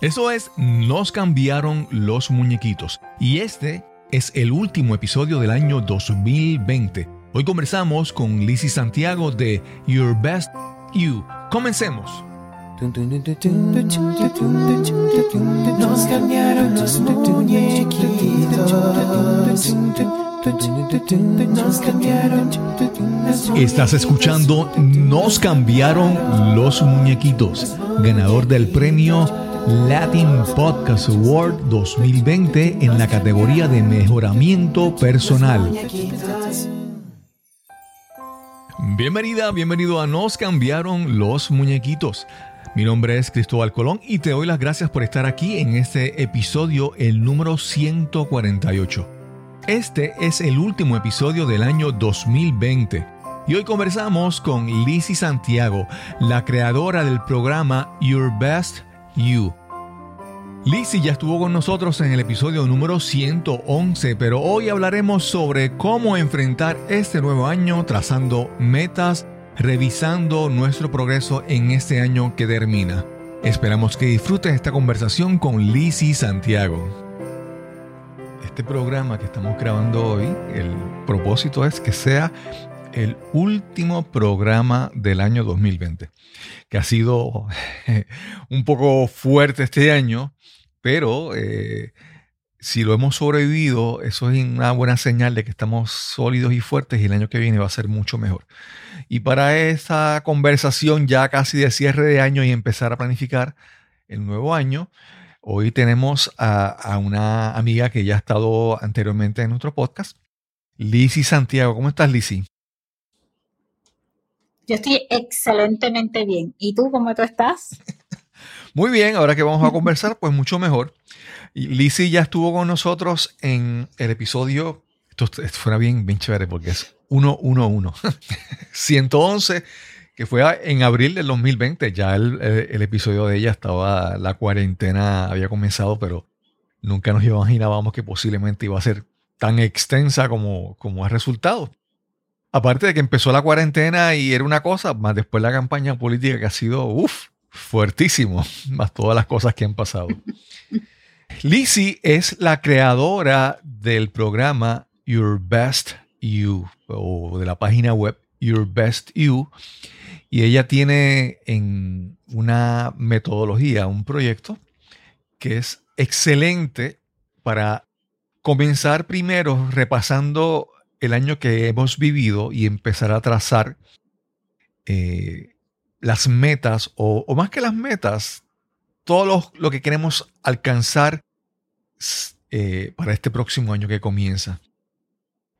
Eso es Nos cambiaron los muñequitos. Y este es el último episodio del año 2020. Hoy conversamos con Lizzie Santiago de Your Best You. Comencemos. Nos cambiaron los muñequitos. Estás escuchando Nos cambiaron los muñequitos, ganador del premio Latin Podcast Award 2020 en la categoría de mejoramiento personal. Bienvenida, bienvenido a Nos cambiaron los muñequitos. Mi nombre es Cristóbal Colón y te doy las gracias por estar aquí en este episodio, el número 148. Este es el último episodio del año 2020 y hoy conversamos con Lizzie Santiago, la creadora del programa Your Best You. Lizzie ya estuvo con nosotros en el episodio número 111, pero hoy hablaremos sobre cómo enfrentar este nuevo año trazando metas, revisando nuestro progreso en este año que termina. Esperamos que disfrutes esta conversación con Lizzie Santiago este programa que estamos grabando hoy, el propósito es que sea el último programa del año 2020, que ha sido un poco fuerte este año, pero eh, si lo hemos sobrevivido, eso es una buena señal de que estamos sólidos y fuertes y el año que viene va a ser mucho mejor. Y para esa conversación ya casi de cierre de año y empezar a planificar el nuevo año, Hoy tenemos a, una amiga que ya ha estado anteriormente en nuestro podcast, Lizzy Santiago. ¿Cómo estás, Lizzy? Yo estoy excelentemente bien. ¿Y tú cómo tú estás? Muy bien, ahora que vamos a conversar, pues mucho mejor. Lizzy ya estuvo con nosotros en el episodio, esto, esto fuera bien, bien chévere porque es 111, 111 que fue en abril del 2020. Ya eh, el, episodio de ella estaba, la cuarentena había comenzado, pero nunca nos imaginábamos que posiblemente iba a ser tan extensa como, como ha resultado. Aparte de que empezó la cuarentena y era una cosa, más después la campaña política que ha sido, uff, fuertísimo, más todas las cosas que han pasado. Lizzie es la creadora del programa Your Best You, o de la página web Your Best You, y ella tiene en una metodología, un proyecto que es excelente para comenzar primero repasando el año que hemos vivido y empezar a trazar eh, las metas, o, más que las metas, todo lo, que queremos alcanzar eh, para este próximo año que comienza.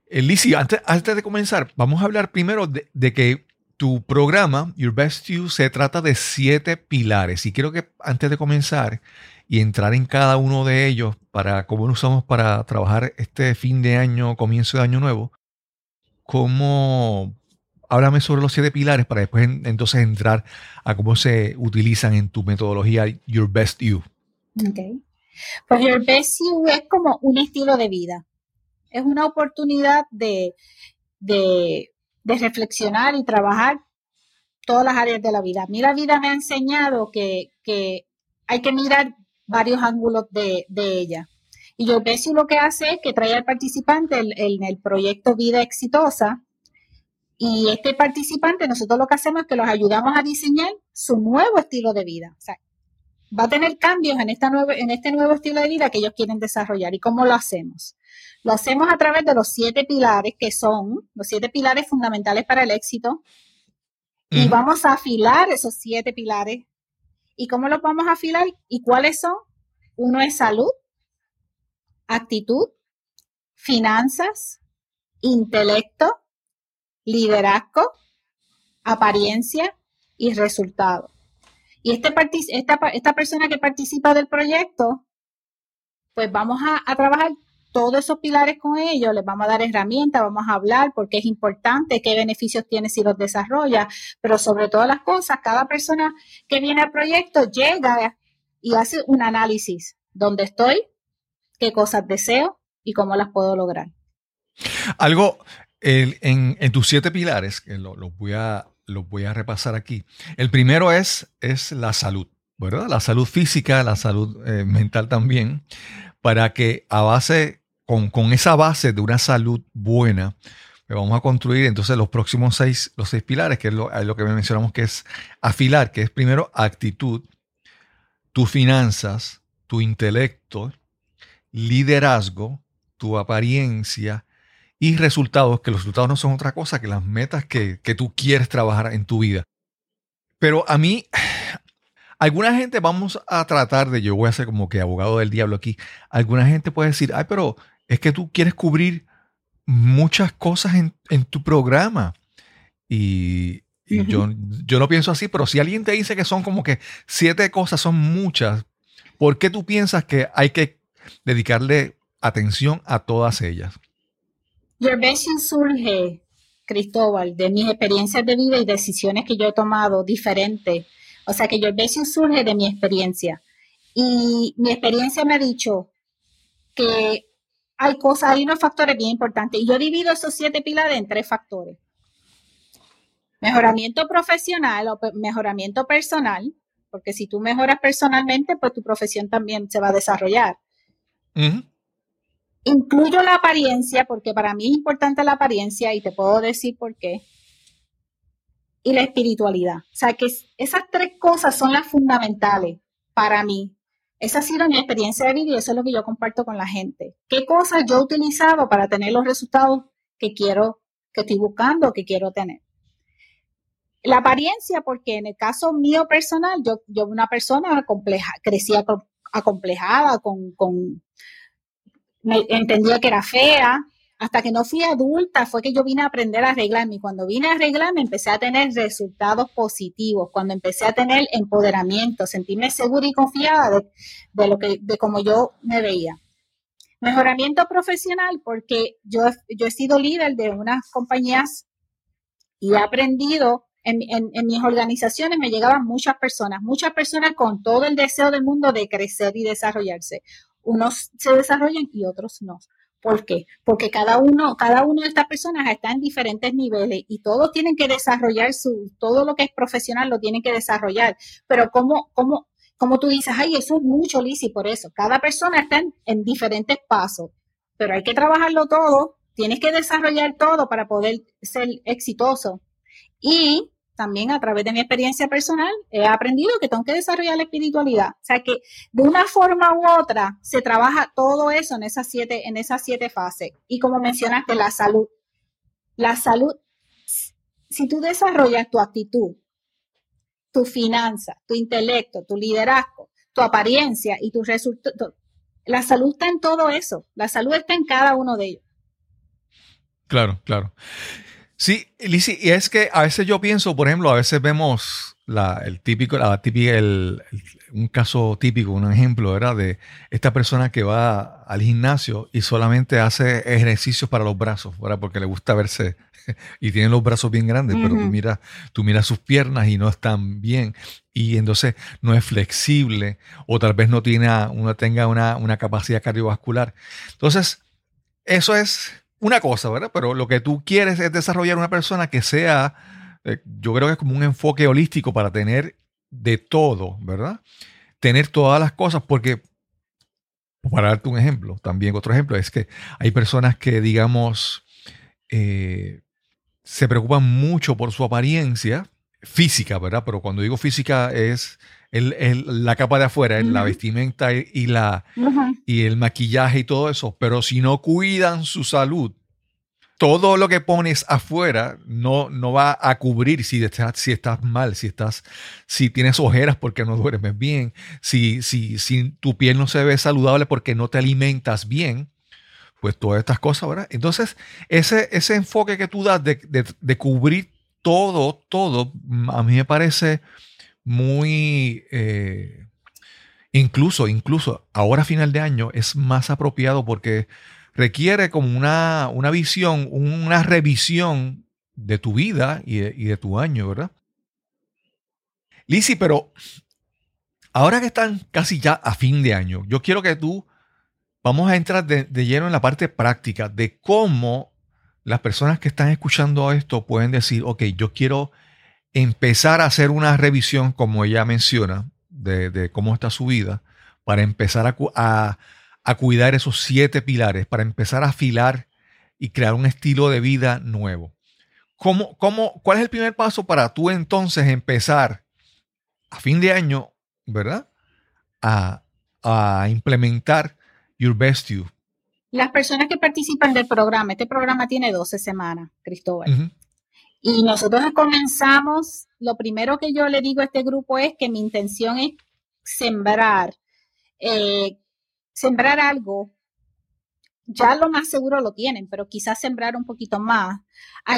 Elicia, antes, antes, de comenzar, vamos a hablar primero de que tu programa, Your Best You, se trata de siete pilares. Y quiero que antes de comenzar y entrar en cada uno de ellos para cómo lo usamos para trabajar este fin de año, comienzo de año nuevo, cómo háblame sobre los siete pilares para después entonces entrar a cómo se utilizan en tu metodología Your Best You. Ok. Pues Your Best You es como un estilo de vida. Es una oportunidad de, de de reflexionar y trabajar todas las áreas de la vida. A mí la vida me ha enseñado que, hay que mirar varios ángulos de, ella. Y yo si lo que hace es que trae al participante en el proyecto Vida Exitosa. Y este participante, nosotros lo que hacemos es que los ayudamos a diseñar su nuevo estilo de vida. O sea, va a tener cambios en, esta en este nuevo estilo de vida que ellos quieren desarrollar. ¿Y cómo lo hacemos? Lo hacemos a través de los siete pilares que son los siete pilares fundamentales para el éxito. Y vamos a afilar esos siete pilares. ¿Y cómo los vamos a afilar? ¿Y cuáles son? Uno es salud, actitud, finanzas, intelecto, liderazgo, apariencia y resultado. Y este esta, esta persona que participa del proyecto, pues vamos a trabajar todos esos pilares con ellos, les vamos a dar herramientas, vamos a hablar porque es importante, qué beneficios tiene si los desarrolla, pero sobre todas las cosas, cada persona que viene al proyecto llega y hace un análisis, dónde estoy, qué cosas deseo y cómo las puedo lograr. Algo en, tus siete pilares, que los voy, a, voy a repasar aquí. El primero es, es la salud. ¿verdad? La salud física, la salud eh, mental también, para que a base, con, esa base de una salud buena, pues vamos a construir entonces los próximos seis, los seis pilares, que es lo, es lo que mencionamos que es afilar, que es primero actitud, tus finanzas, tu intelecto, liderazgo, tu apariencia y resultados, que los resultados no son otra cosa que las metas que, tú quieres trabajar en tu vida. Pero a mí, alguna gente vamos a tratar de, yo voy a ser como que abogado del diablo aquí, alguna gente puede decir, ay, pero es que tú quieres cubrir muchas cosas en, tu programa. Y, yo, yo no pienso así, pero si alguien te dice que son como que siete cosas, son muchas, ¿por qué tú piensas que hay que dedicarle atención a todas ellas? Your surge, Cristóbal, de mis experiencias de vida y decisiones que yo he tomado diferentes. O sea que Your surge de mi experiencia. Y mi experiencia me ha dicho que hay cosas, hay unos factores bien importantes. Y yo divido esos siete pilares en tres factores. Mejoramiento profesional o mejoramiento personal, porque si tú mejoras personalmente, pues tu profesión también se va a desarrollar. Incluyo la apariencia porque para mí es importante la apariencia y te puedo decir por qué. Y la espiritualidad. O sea que esas tres cosas son las fundamentales para mí. Esa ha sido mi experiencia de vida y eso es lo que yo comparto con la gente. ¿Qué cosas yo he utilizado para tener los resultados que quiero, que estoy buscando, que quiero tener? La apariencia, porque en el caso mío personal, yo, yo una persona compleja, crecía acomplejada, con, con me entendía que era fea. Hasta que no fui adulta fue que yo vine a aprender a arreglarme. Y cuando vine a arreglarme empecé a tener resultados positivos. Cuando empecé a tener empoderamiento, sentirme segura y confiada de, lo que, de cómo yo me veía. Mejoramiento profesional, porque yo, yo he sido líder de unas compañías y he aprendido en, en, mis organizaciones me llegaban muchas personas, muchas personas con todo el deseo del mundo de crecer y desarrollarse unos se desarrollan y otros no. ¿Por qué? Porque cada uno, cada uno de estas personas está en diferentes niveles y todos tienen que desarrollar su, todo lo que es profesional lo tienen que desarrollar. Pero como, como, como tú dices, ay, eso es mucho, Lisi, por eso. Cada persona está en, en diferentes pasos, pero hay que trabajarlo todo, tienes que desarrollar todo para poder ser exitoso. Y también a través de mi experiencia personal he aprendido que tengo que desarrollar la espiritualidad. O sea que de una forma u otra se trabaja todo eso en esas siete, en esas siete fases. Y como mencionaste, la salud. La salud, si tú desarrollas tu actitud, tu finanza, tu intelecto, tu liderazgo, tu apariencia y tu resultado, la salud está en todo eso. La salud está en cada uno de ellos. Claro, claro. Sí, Lizzie, y es que a veces yo pienso, por ejemplo, a veces vemos la, el típico, la típica, el, un caso típico, un ejemplo, ¿verdad? De esta persona que va al gimnasio y solamente hace ejercicios para los brazos, ¿verdad? Porque le gusta verse y tiene los brazos bien grandes, pero tú miras, tú miras sus piernas y no están bien y entonces no es flexible o tal vez no tiene, uno tenga una, una capacidad cardiovascular. Entonces, eso es una cosa, ¿verdad? Pero lo que tú quieres es desarrollar una persona que sea, eh, yo creo que es como un enfoque holístico para tener de todo, ¿verdad? Tener todas las cosas, porque, para darte un ejemplo, también otro ejemplo, es que hay personas que, digamos, eh, se preocupan mucho por su apariencia física, ¿verdad? Pero cuando digo física es el, la capa de afuera, la vestimenta y, la, y el maquillaje y todo eso, pero si no cuidan su salud, todo lo que pones afuera no, no va a cubrir si estás, si estás mal, si, estás, si tienes ojeras porque no duermes bien, si, si, si tu piel no se ve saludable porque no te alimentas bien, pues todas estas cosas, ¿verdad? Entonces, ese, ese enfoque que tú das de, de cubrir todo, todo, a mí me parece muy, eh, incluso, incluso ahora a final de año es más apropiado porque requiere como una, una visión, una revisión de tu vida y de, tu año, ¿verdad? Lisi, pero ahora que están casi ya a fin de año, yo quiero que tú, vamos a entrar de, de lleno en la parte práctica de cómo las personas que están escuchando esto pueden decir, ok, yo quiero empezar a hacer una revisión, como ella menciona, de, cómo está su vida para empezar a, a, cuidar esos siete pilares, para empezar a afilar y crear un estilo de vida nuevo. ¿Cómo, cómo, ¿Cuál es el primer paso para tú entonces empezar a fin de año, verdad? A, a implementar Your Best You. Las personas que participan del programa, este programa tiene 12 semanas, Cristóbal. Y nosotros comenzamos, lo primero que yo le digo a este grupo es que mi intención es sembrar, eh, sembrar algo. Ya lo más seguro lo tienen, pero quizás sembrar un poquito más.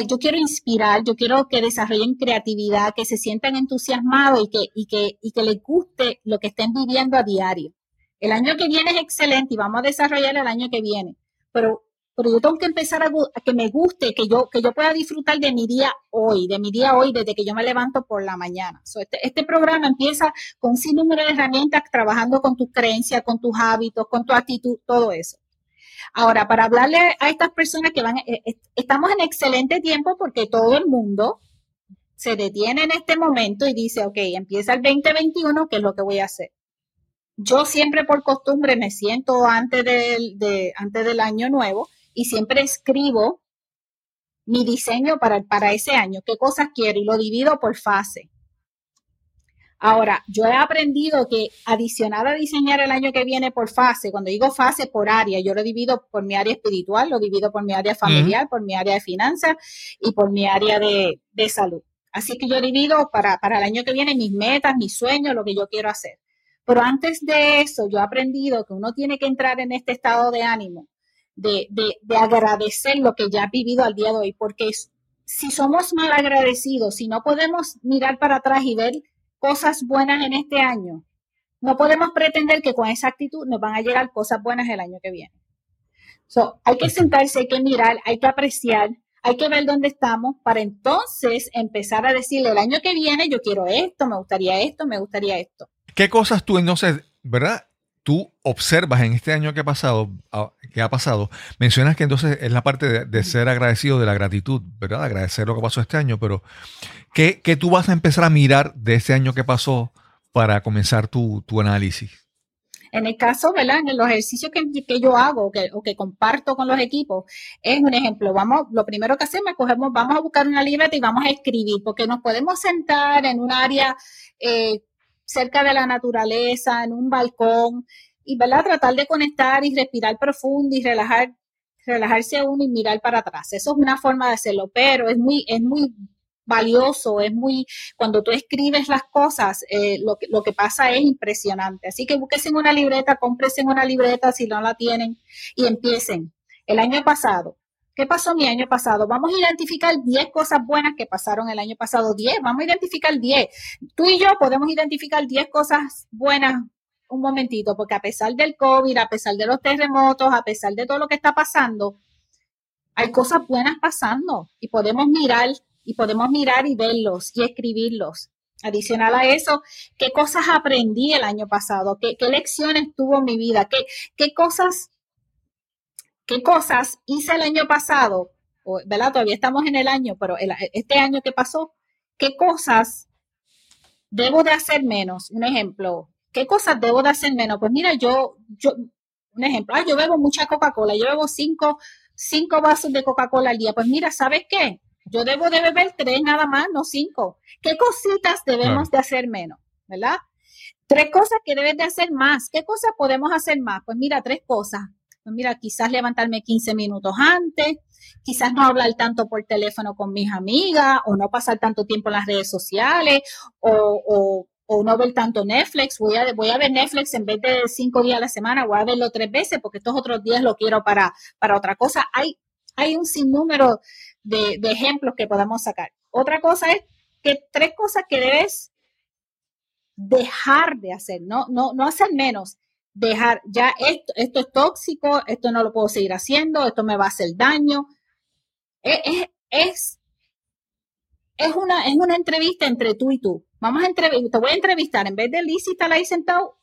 yo quiero inspirar, yo quiero que desarrollen creatividad, que se sientan entusiasmados y que, y que, les guste lo que estén viviendo a diario. El año que viene es excelente y vamos a desarrollar el año que viene, pero, pero yo tengo que empezar a, que me guste, que yo, que yo pueda disfrutar de mi día hoy, de mi día hoy desde que yo me levanto por la mañana. este, este programa empieza con un sinnúmero de herramientas trabajando con tus creencias, con tus hábitos, con tu actitud, todo eso. Ahora, para hablarle a estas personas que van, eh, estamos en excelente tiempo porque todo el mundo se detiene en este momento y dice, ok, empieza el 2021, ¿qué es lo que voy a hacer? Yo siempre por costumbre me siento antes del, de, antes del año nuevo y siempre escribo mi diseño para, para ese año, qué cosas quiero y lo divido por fase. Ahora, yo he aprendido que adicional a diseñar el año que viene por fase, cuando digo fase por área, yo lo divido por mi área espiritual, lo divido por mi área familiar, por mi área de finanzas y por mi área de, de salud. Así que yo divido para, para el año que viene mis metas, mis sueños, lo que yo quiero hacer. Pero antes de eso, yo he aprendido que uno tiene que entrar en este estado de ánimo, de, agradecer lo que ya ha vivido al día de hoy, porque si somos mal agradecidos, si no podemos mirar para atrás y ver cosas buenas en este año, no podemos pretender que con esa actitud nos van a llegar cosas buenas el año que viene. So, hay que sentarse, hay que mirar, hay que apreciar, hay que ver dónde estamos para entonces empezar a decirle el año que viene yo quiero esto, me gustaría esto, me gustaría esto. ¿Qué cosas tú entonces, verdad? Tú observas en este año que ha pasado, que ha pasado, mencionas que entonces es la parte de, ser agradecido de la gratitud, ¿verdad? Agradecer lo que pasó este año, pero ¿qué, tú vas a empezar a mirar de este año que pasó para comenzar tu, análisis? En el caso, ¿verdad? En los ejercicios que, yo hago que, o que comparto con los equipos, es un ejemplo. Vamos, lo primero que hacemos es cogemos, vamos a buscar una libreta y vamos a escribir, porque nos podemos sentar en un área eh, cerca de la naturaleza, en un balcón, y ¿verdad? tratar de conectar y respirar profundo y relajar, relajarse uno y mirar para atrás. Eso es una forma de hacerlo, pero es muy, es muy valioso, es muy, cuando tú escribes las cosas, eh, lo, que, lo que pasa es impresionante. Así que busquen en una libreta, cómprense en una libreta si no la tienen y empiecen. El año pasado, ¿Qué pasó mi año pasado? Vamos a identificar 10 cosas buenas que pasaron el año pasado. 10, vamos a identificar 10. Tú y yo podemos identificar 10 cosas buenas un momentito, porque a pesar del COVID, a pesar de los terremotos, a pesar de todo lo que está pasando, hay cosas buenas pasando y podemos mirar y podemos mirar y verlos y escribirlos. Adicional a eso, ¿qué cosas aprendí el año pasado? ¿Qué, lecciones tuvo mi vida? ¿Qué, qué cosas qué cosas hice el año pasado, ¿verdad? Todavía estamos en el año, pero este año que pasó, ¿qué cosas debo de hacer menos? Un ejemplo, ¿qué cosas debo de hacer menos? Pues mira, yo, yo, un ejemplo, ah, yo bebo mucha Coca-Cola, yo bebo cinco, cinco vasos de Coca-Cola al día. Pues mira, ¿sabes qué? Yo debo de beber tres nada más, no cinco. ¿Qué cositas debemos de hacer menos? ¿Verdad? Tres cosas que debes de hacer más. ¿Qué cosas podemos hacer más? Pues mira, tres cosas. Pues mira, quizás levantarme 15 minutos antes, quizás no hablar tanto por teléfono con mis amigas o no pasar tanto tiempo en las redes sociales o, no ver tanto Netflix. Voy a, voy a ver Netflix en vez de cinco días a la semana, voy a verlo tres veces porque estos otros días lo quiero para, para otra cosa. Hay, hay un sinnúmero de, de ejemplos que podemos sacar. Otra cosa es que tres cosas que debes dejar de hacer, no, no, no hacer menos, dejar, ya esto, esto es tóxico, esto no lo puedo seguir haciendo, esto me va a hacer daño. Es, es, es, una, es una entrevista entre tú y tú. Vamos a entrevistar, te voy a entrevistar, en vez de Liz estar ahí sentado,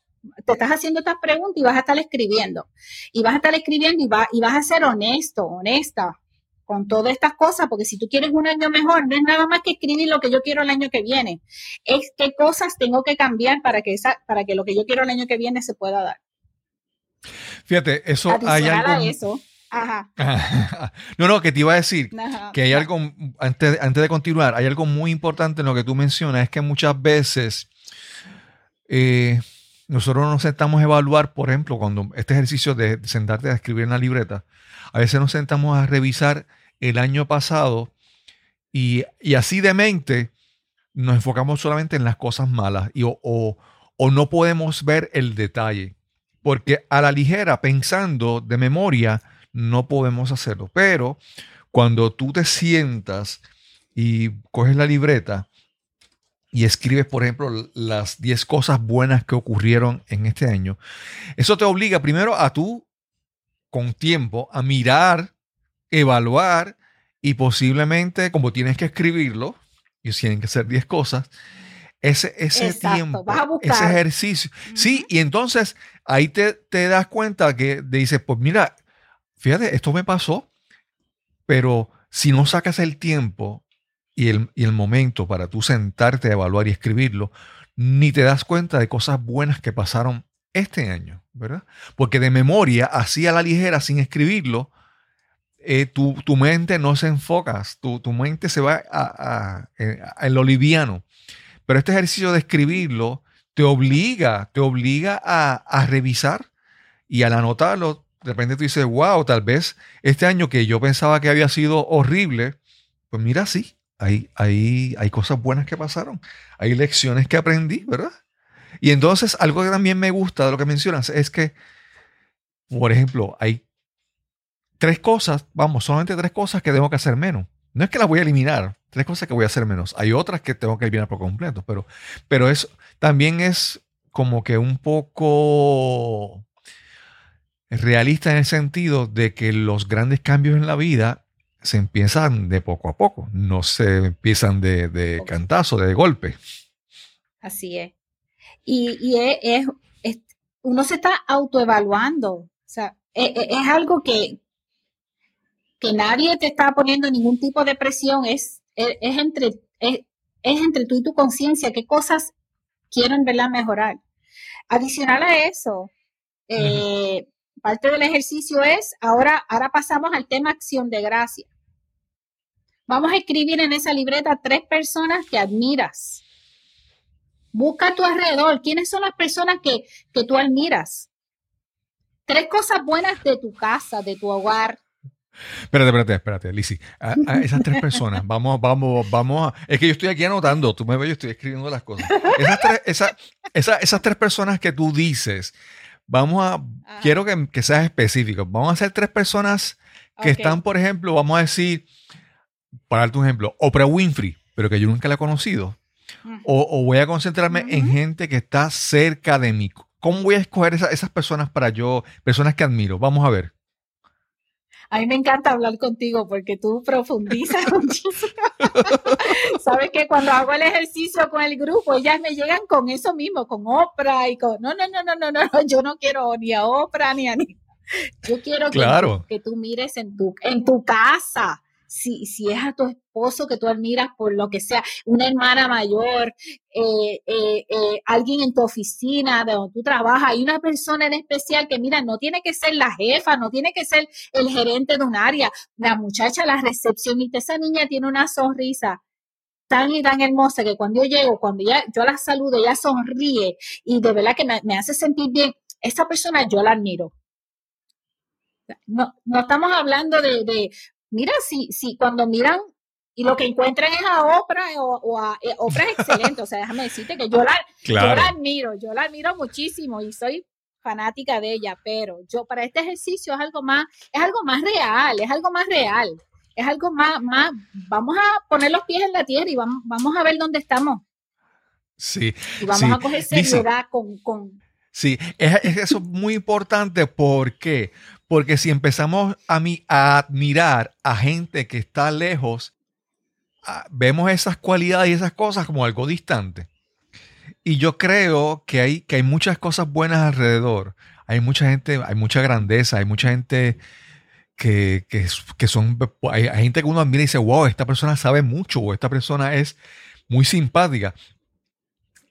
te estás haciendo estas preguntas y vas a estar escribiendo. Y vas a estar escribiendo y, va, y vas a ser honesto, honesta con todas estas cosas, porque si tú quieres un año mejor, no es nada más que escribir lo que yo quiero el año que viene, es qué cosas tengo que cambiar para que, esa, para que lo que yo quiero el año que viene se pueda dar. Fíjate, eso hay algo... eso, Ajá. no, no, que te iba a decir que hay algo, antes, antes de continuar, hay algo muy importante en lo que tú mencionas, es que muchas veces eh, nosotros nos sentamos a evaluar, por ejemplo, cuando este ejercicio de sentarte a escribir en la libreta, a veces nos sentamos a revisar el año pasado y, así de mente nos enfocamos solamente en las cosas malas y, o, o no podemos ver el detalle. Porque a la ligera, pensando de memoria, no podemos hacerlo. Pero cuando tú te sientas y coges la libreta y escribes, por ejemplo, las 10 cosas buenas que ocurrieron en este año, eso te obliga primero a tú, con tiempo, a mirar, evaluar y posiblemente, como tienes que escribirlo, y tienen que ser 10 cosas, ese, ese tiempo, ese ejercicio. Sí, y entonces ahí te, te das cuenta que dices, pues mira, fíjate, esto me pasó, pero si no sacas el tiempo y el, y el momento para tú sentarte a evaluar y escribirlo, ni te das cuenta de cosas buenas que pasaron este año, ¿verdad? Porque de memoria, así a la ligera, sin escribirlo, eh, tu, mente no se enfoca, tu, tu mente se va a, a, liviano. Pero este ejercicio de escribirlo te obliga, te obliga a, a revisar y al anotarlo de repente tú dices, wow, tal vez este año que yo pensaba que había sido horrible, pues mira, sí, hay, hay, hay cosas buenas que pasaron, hay lecciones que aprendí, ¿verdad? Y entonces algo que también me gusta de lo que mencionas es que, por ejemplo, hay tres cosas, vamos, solamente tres cosas que tengo que hacer menos. No es que las voy a eliminar, tres cosas que voy a hacer menos. Hay otras que tengo que eliminar por completo, pero, pero eso también es como que un poco realista en el sentido de que los grandes cambios en la vida se empiezan de poco a poco, no se empiezan de, cantazo, de golpe. Así es. Y, es, uno se está autoevaluando. O sea, es, e, es, algo que, que nadie te está poniendo ningún tipo de presión, es, es, entre, es, entre tú y tu conciencia, qué cosas quieren verla mejorar. Adicional a eso, eh, parte del ejercicio es, ahora, ahora pasamos al tema acción de gracia. Vamos a escribir en esa libreta tres personas que admiras. Busca a tu alrededor. ¿Quiénes son las personas que, que tú admiras? Tres cosas buenas de tu casa, de tu hogar, Espérate, espérate, espérate, Lizzy. A, esas tres personas, vamos, vamos, vamos a. Es que yo estoy aquí anotando, tú me ves, yo estoy escribiendo las cosas. Esas tres, esas tres personas que tú dices, Vamos a, quiero que, que, seas específico. Vamos a hacer tres personas que están, por ejemplo, vamos a decir, para darte un ejemplo, Oprah Winfrey, pero que yo nunca la he conocido. o, voy a concentrarme en gente que está cerca de mí. ¿Cómo voy a escoger esas personas para yo, personas que admiro? Vamos a ver. A mí me encanta hablar contigo porque tú profundizas muchísimo. Sabes que cuando hago el ejercicio con el grupo, ellas me llegan con eso mismo, con Oprah y con, no, no, no, no, no, no, yo no quiero ni a Oprah ni a ni. Yo quiero que, que tú mires en tu, en tu casa si, si es a tu esposo que tú admiras por lo que sea, una hermana mayor, eh, eh, eh, alguien en tu oficina de donde tú trabajas, hay una persona en especial que, mira, no tiene que ser la jefa, no tiene que ser el gerente de un área, la muchacha, la recepcionista, esa niña tiene una sonrisa tan y tan hermosa que cuando yo llego, cuando ya, yo la saludo, ella sonríe y de verdad que me, hace sentir bien. Esa persona yo la admiro. No, no estamos hablando de, mira, si, si cuando miran y lo que encuentran es a Oprah o, a eh, Oprah es excelente, o sea, déjame decirte que yo la, yo la admiro, yo la admiro muchísimo y soy fanática de ella, pero yo para este ejercicio es algo más, es algo más real, es algo más real, es algo más, más, vamos a poner los pies en la tierra y vamos, vamos a ver dónde estamos. Sí. Y vamos a coger seriedad con, con, Sí, es, es, eso muy importante porque porque si empezamos a, a admirar a gente que está lejos, ah, vemos esas cualidades y esas cosas como algo distante. Y yo creo que hay, que hay muchas cosas buenas alrededor. Hay mucha gente, hay mucha grandeza, hay mucha gente que, que, son, hay, gente que uno admira y dice, wow, esta persona sabe mucho o esta persona es muy simpática.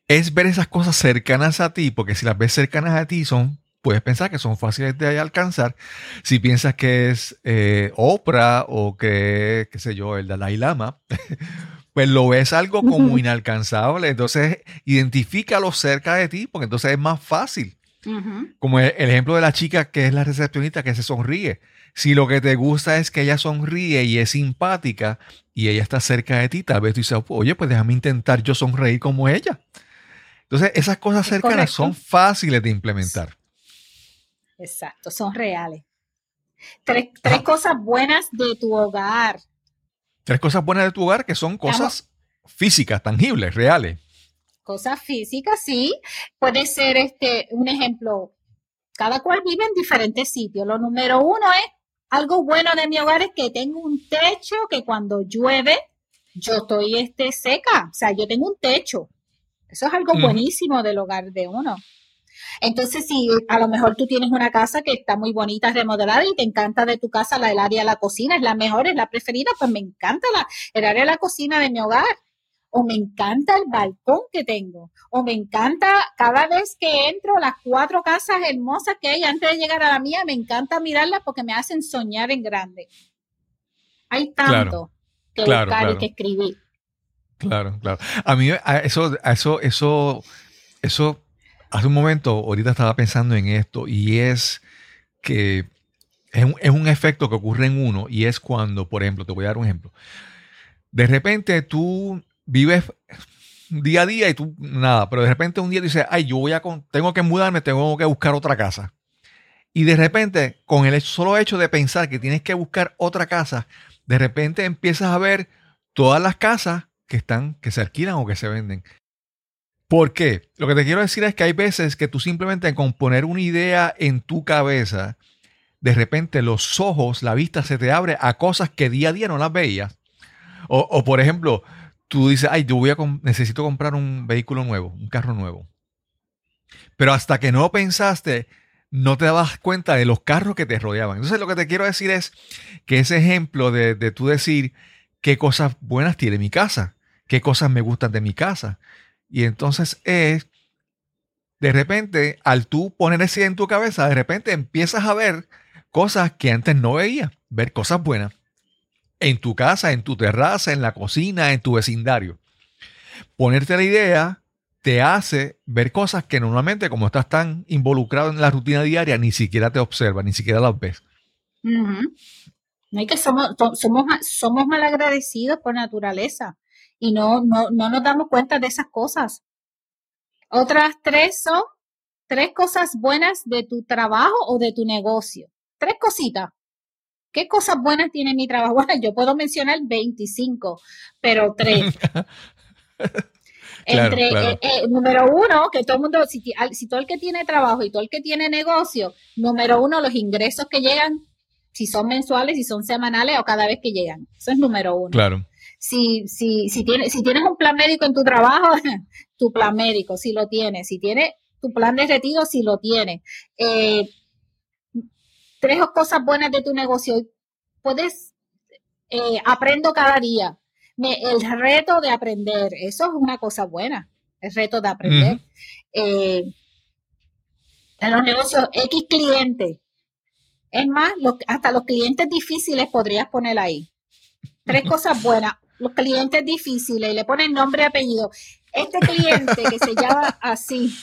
Es ver esas cosas cercanas a ti, porque si las ves cercanas a ti son, puedes pensar que son fáciles de alcanzar. Si piensas que es eh, Oprah o que, qué sé yo, el Dalai Lama, pues lo ves algo como inalcanzable. Entonces, identifícalo cerca de ti, porque entonces es más fácil. Como el, ejemplo de la chica que es la recepcionista que se sonríe. Si lo que te gusta es que ella sonríe y es simpática y ella está cerca de ti, tal vez tú dices, oye, pues déjame intentar yo sonreír como ella. Entonces, esas cosas cercanas son fáciles de implementar. Exacto, son reales. Tres, tres cosas buenas de tu hogar. Tres cosas buenas de tu hogar que son cosas físicas, tangibles, reales. Cosas físicas, sí. Puede ser este un ejemplo. Cada cual vive en diferentes sitios. Lo número uno es algo bueno de mi hogar es que tengo un techo que cuando llueve yo estoy este, seca. O sea, yo tengo un techo. Eso es algo buenísimo del hogar de uno. Entonces, si a lo mejor tú tienes una casa que está muy bonita, remodelada y te encanta de tu casa la, el área de la cocina, es la mejor, es la preferida, pues me encanta la, el área de la cocina de mi hogar. O me encanta el balcón que tengo. O me encanta cada vez que entro las cuatro casas hermosas que hay antes de llegar a la mía, me encanta mirarlas porque me hacen soñar en grande. Hay tanto que buscar y que escribir. Claro, claro. A mí eso, eso, eso, eso Hace un momento, ahorita estaba pensando en esto y es que es un, es un, efecto que ocurre en uno y es cuando, por ejemplo, te voy a dar un ejemplo. De repente tú vives día a día y tú nada, pero de repente un día dices, ay, yo voy a, tengo que mudarme, tengo que buscar otra casa. Y de repente, con el solo hecho de pensar que tienes que buscar otra casa, de repente empiezas a ver todas las casas que están, que se alquilan o que se venden. ¿Por qué? Lo que te quiero decir es que hay veces que tú simplemente con poner una idea en tu cabeza, de repente los ojos, la vista se te abre a cosas que día a día no las veías. O, por ejemplo, tú dices, ay, yo voy a necesito comprar un vehículo nuevo, un carro nuevo. Pero hasta que no pensaste, no te dabas cuenta de los carros que te rodeaban. Entonces lo que te quiero decir es que ese ejemplo de, de tú decir qué cosas buenas tiene mi casa, qué cosas me gustan de mi casa, y entonces es, de repente, al tú poner ese en tu cabeza, de repente empiezas a ver cosas que antes no veías, ver cosas buenas en tu casa, en tu terraza, en la cocina, en tu vecindario. Ponerte la idea te hace ver cosas que normalmente, como estás tan involucrado en la rutina diaria, ni siquiera te observas, ni siquiera las ves. No hay que somos, somos, somos malagradecidos por naturaleza y no, no, no nos damos cuenta de esas cosas. Otras tres son tres cosas buenas de tu trabajo o de tu negocio. Tres cositas. ¿Qué cosas buenas tiene mi trabajo? Bueno, yo puedo mencionar 25, pero tres. Entre, eh, eh, número uno, que todo el mundo, si, si, todo el que tiene trabajo y todo el que tiene negocio, número uno, los ingresos que llegan, si son mensuales, si son semanales o cada vez que llegan. Eso es número uno. Claro si, si, si, tienes, si tienes un plan médico en tu trabajo, tu plan médico, si lo tienes. Si tienes tu plan de retiro, si lo tienes. Eh, tres cosas buenas de tu negocio. Puedes, eh, aprendo cada día. el reto de aprender, eso es una cosa buena, el reto de aprender. Eh, en los negocios, X clientes. Es más, hasta los clientes difíciles podrías poner ahí. Tres cosas buenas los clientes difíciles y le ponen nombre y apellido. Este cliente que se llama así.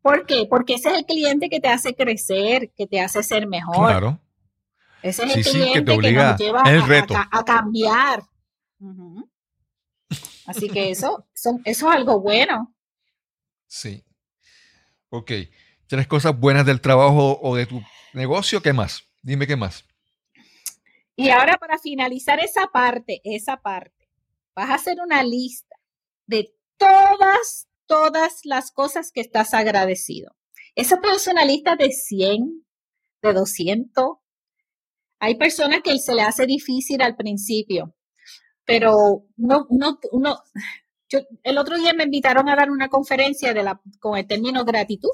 ¿Por qué? Porque ese es el cliente que te hace crecer, que te hace ser mejor. Claro. Ese es el cliente que, te obliga, lleva a, cambiar. Así que eso, eso es algo bueno. Sí. Ok. Tres cosas buenas del trabajo o de tu negocio. ¿Qué más? Dime qué más. Y ahora para finalizar esa parte, esa parte, vas a hacer una lista de todas, todas las cosas que estás agradecido. Esa puede ser una lista de 100, de 200. Hay personas que se le hace difícil al principio, pero no, no, no. el otro día me invitaron a dar una conferencia de la, con el término gratitud.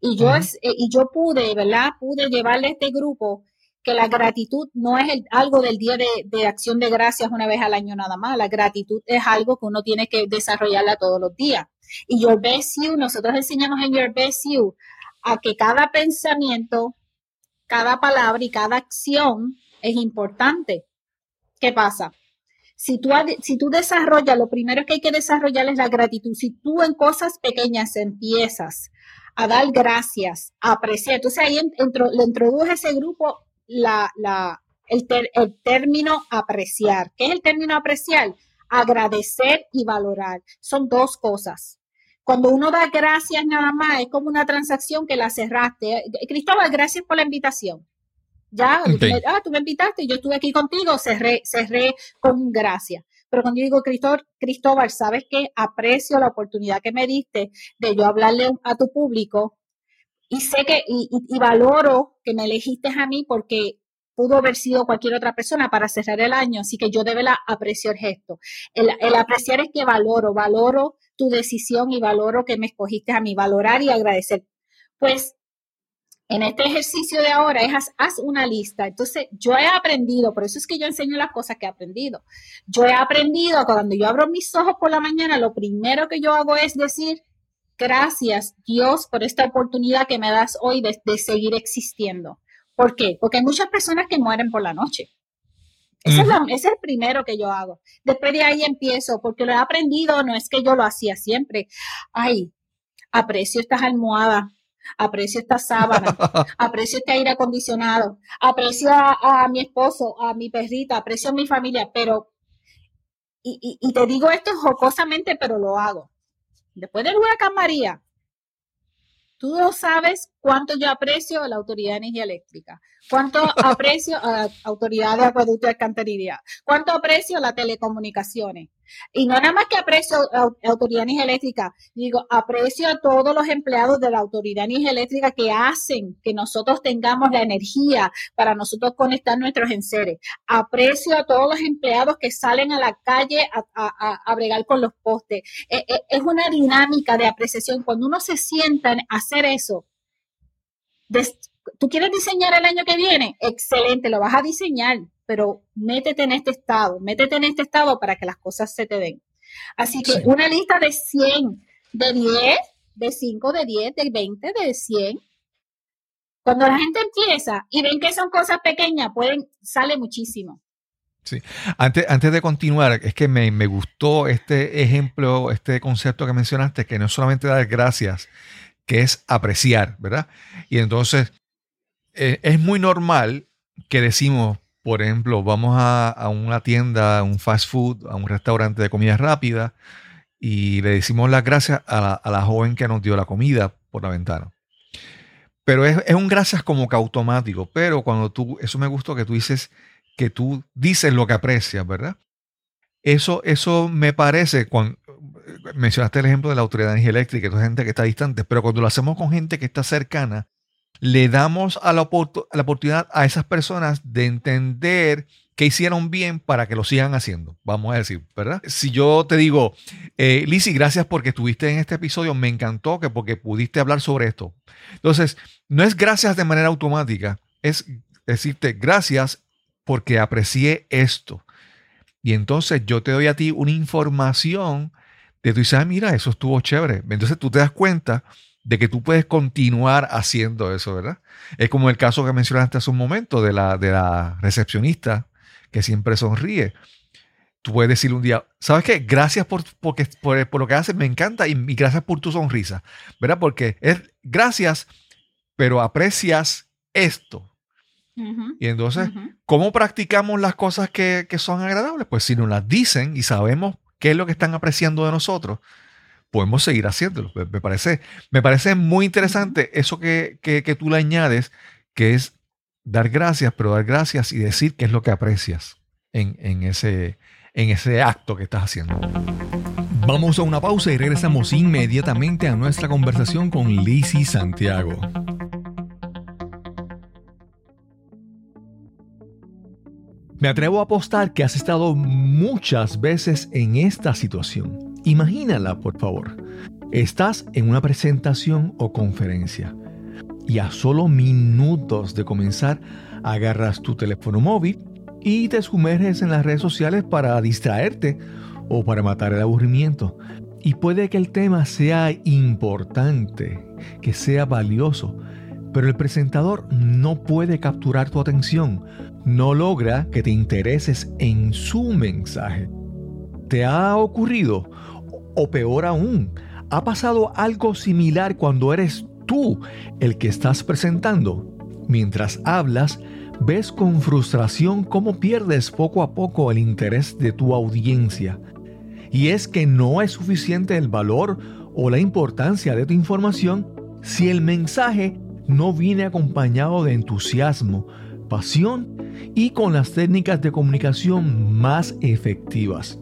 Y yo, eh, y yo pude, ¿verdad? Pude llevarle a este grupo que la gratitud no es algo del día de, acción de gracias una vez al año nada más. La gratitud es algo que uno tiene que desarrollarla todos los días. Y Your Best You, nosotros enseñamos en Your Best You a que cada pensamiento, cada palabra y cada acción es importante. ¿Qué pasa? Si tú, si tú desarrollas, lo primero que hay que desarrollar es la gratitud. Si tú en cosas pequeñas empiezas a dar gracias, a apreciar, entonces ahí le introduje ese grupo la, la, el, el término apreciar. ¿Qué es el término apreciar? Agradecer y valorar. Son dos cosas. Cuando uno da gracias nada más, es como una transacción que la cerraste. Cristóbal, gracias por la invitación. Ya, ah, tú me invitaste, yo estuve aquí contigo, cerré, cerré con gracias. Pero cuando yo digo, Cristóbal, Cristóbal, ¿sabes qué? Aprecio la oportunidad que me diste de yo hablarle a tu público y sé que, y, valoro que me elegiste a mí porque pudo haber sido cualquier otra persona para cerrar el año, así que yo debo la apreciar el gesto. El, el, apreciar es que valoro, valoro tu decisión y valoro que me escogiste a mí, valorar y agradecer. Pues en este ejercicio de ahora es haz, una lista. Entonces, yo he aprendido, por eso es que yo enseño las cosas que he aprendido. Yo he aprendido cuando yo abro mis ojos por la mañana, lo primero que yo hago es decir, gracias Dios por esta oportunidad que me das hoy de, seguir existiendo. ¿Por qué? Porque hay muchas personas que mueren por la noche. Ese, es, es, el primero que yo hago. Después de ahí empiezo, porque lo he aprendido, no es que yo lo hacía siempre. Ay, aprecio estas almohadas, aprecio esta sábana, aprecio este aire acondicionado, aprecio a, mi esposo, a mi perrita, aprecio a mi familia, pero, y, y te digo esto jocosamente, pero lo hago. Después del huracán María, tú no sabes cuánto yo aprecio la Autoridad de Energía Eléctrica, cuánto aprecio a la Autoridad de Acueducto y Alcantarilla, cuánto aprecio las telecomunicaciones, y no nada más que aprecio a Autoridad Energía Eléctrica, digo, aprecio a todos los empleados de la Autoridad Energía Eléctrica que hacen que nosotros tengamos la energía para nosotros conectar nuestros enseres. Aprecio a todos los empleados que salen a la calle a, a, bregar con los postes. E, e, es una dinámica de apreciación. Cuando uno se sienta a hacer eso, ¿tú quieres diseñar el año que viene? Excelente, lo vas a diseñar pero métete en este estado, métete en este estado para que las cosas se te den. Así que una lista de 100, de 10, de 5, de 10, de 20, de 100. Cuando la gente empieza y ven que son cosas pequeñas, pueden, sale muchísimo. Sí. Antes, antes de continuar, es que me, gustó este ejemplo, este concepto que mencionaste, que no es solamente dar gracias, que es apreciar, ¿verdad? Y entonces, eh, es muy normal que decimos, por ejemplo, vamos a, una tienda, a un fast food, a un restaurante de comida rápida y le decimos las gracias a la, joven que nos dio la comida por la ventana. Pero es, un gracias como que automático. Pero cuando tú, eso me gustó que tú dices que tú dices lo que aprecias, ¿verdad? Eso, eso me parece, cuando mencionaste el ejemplo de la autoridad de energía eléctrica, que es gente que está distante, pero cuando lo hacemos con gente que está cercana, le damos a la, oportunidad a esas personas de entender que hicieron bien para que lo sigan haciendo, vamos a decir, ¿verdad? Si yo te digo, eh, gracias porque estuviste en este episodio, me encantó que porque pudiste hablar sobre esto. Entonces, no es gracias de manera automática, es decirte gracias porque aprecié esto. Y entonces yo te doy a ti una información de tú dices, ah, mira, eso estuvo chévere. Entonces tú te das cuenta de que tú puedes continuar haciendo eso, ¿verdad? Es como el caso que mencionaste hace un momento de la, de la recepcionista que siempre sonríe. Tú puedes decirle un día, ¿sabes qué? Gracias por, porque, por, lo que haces, me encanta y, gracias por tu sonrisa, ¿verdad? Porque es gracias, pero aprecias esto. y entonces, ¿cómo practicamos las cosas que, que son agradables? Pues si nos las dicen y sabemos qué es lo que están apreciando de nosotros, podemos seguir haciéndolo. Me parece, me parece muy interesante eso que, tú le añades, que es dar gracias, pero dar gracias y decir qué es lo que aprecias en, ese, en ese acto que estás haciendo. Vamos a una pausa y regresamos inmediatamente a nuestra conversación con Lizzie Santiago. Me atrevo a apostar que has estado muchas veces en esta situación. Imagínala, por favor. Estás en una presentación o conferencia y a solo minutos de comenzar agarras tu teléfono móvil y te sumerges en las redes sociales para distraerte o para matar el aburrimiento. Y puede que el tema sea importante, que sea valioso, pero el presentador no puede capturar tu atención, no logra que te intereses en su mensaje. ¿Te ha ocurrido? O peor aún, ¿ha pasado algo similar cuando eres tú el que estás presentando? Mientras hablas, ves con frustración cómo pierdes poco a poco el interés de tu audiencia. Y es que no es suficiente el valor o la importancia de tu información si el mensaje no viene acompañado de entusiasmo, pasión y con las técnicas de comunicación más efectivas.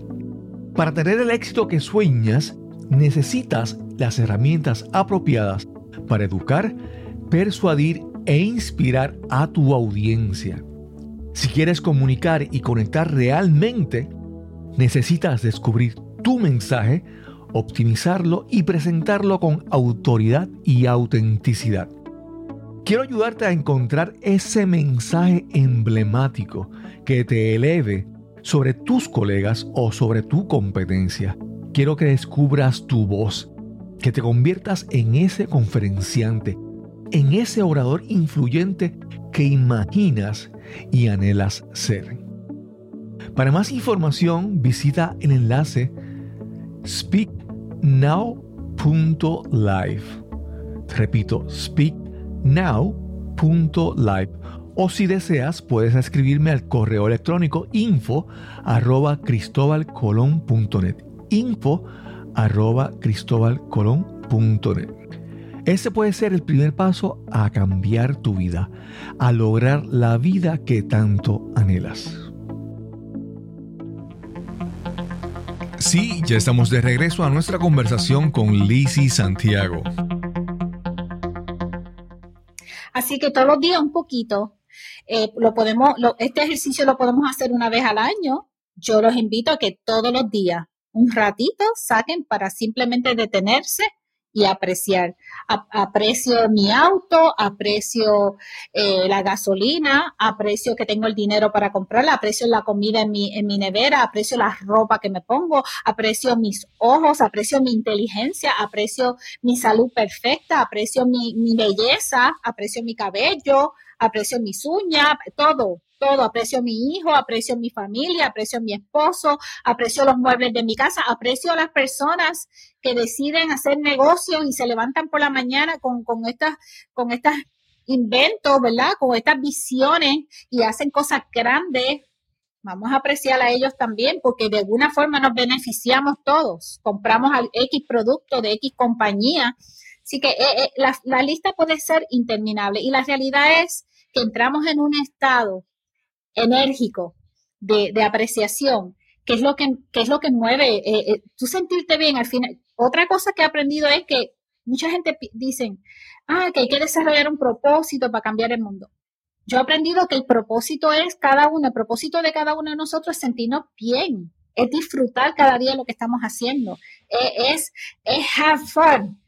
Para tener el éxito que sueñas, necesitas las herramientas apropiadas para educar, persuadir e inspirar a tu audiencia. Si quieres comunicar y conectar realmente, necesitas descubrir tu mensaje, optimizarlo y presentarlo con autoridad y autenticidad. Quiero ayudarte a encontrar ese mensaje emblemático que te eleve sobre tus colegas o sobre tu competencia. Quiero que descubras tu voz, que te conviertas en ese conferenciante, en ese orador influyente que imaginas y anhelas ser. Para más información visita el enlace speaknow.live. Repito, speaknow.live. O si deseas, puedes escribirme al correo electrónico info arroba cristobalcolón.net. Info arroba cristobalcolón.net. Ese puede ser el primer paso a cambiar tu vida, a lograr la vida que tanto anhelas. Sí, ya estamos de regreso a nuestra conversación con Lizzie Santiago. Así que todos los días un poquito. Eh, lo podemos, este ejercicio lo podemos hacer una vez al año. Yo los invito a que todos los días, un ratito, saquen para simplemente detenerse y apreciar. aprecio mi auto, aprecio eh, la gasolina, aprecio que tengo el dinero para comprarla, aprecio la comida en mi, en mi nevera, aprecio la ropa que me pongo, aprecio mis ojos, aprecio mi inteligencia, aprecio mi salud perfecta, aprecio mi, mi belleza, aprecio mi cabello, aprecio mis uñas, todo todo, aprecio mi hijo, aprecio mi familia, aprecio mi esposo, aprecio los muebles de mi casa, aprecio a las personas que deciden hacer negocios y se levantan por la mañana con, con estas, con estas inventos, ¿verdad? Con estas visiones y hacen cosas grandes. Vamos a apreciar a ellos también porque de alguna forma nos beneficiamos todos. Compramos al X producto de X compañía. Así que eh, eh, la, lista puede ser interminable y la realidad es que entramos en un estado enérgico de, apreciación, que es lo que, es lo que mueve, eh, eh, tú sentirte bien al final. Otra cosa que he aprendido es que mucha gente dice, ah, que hay que desarrollar un propósito para cambiar el mundo. Yo he aprendido que el propósito es cada uno, el propósito de cada uno de nosotros es sentirnos bien, es disfrutar cada día lo que estamos haciendo, e, es, es, have fun,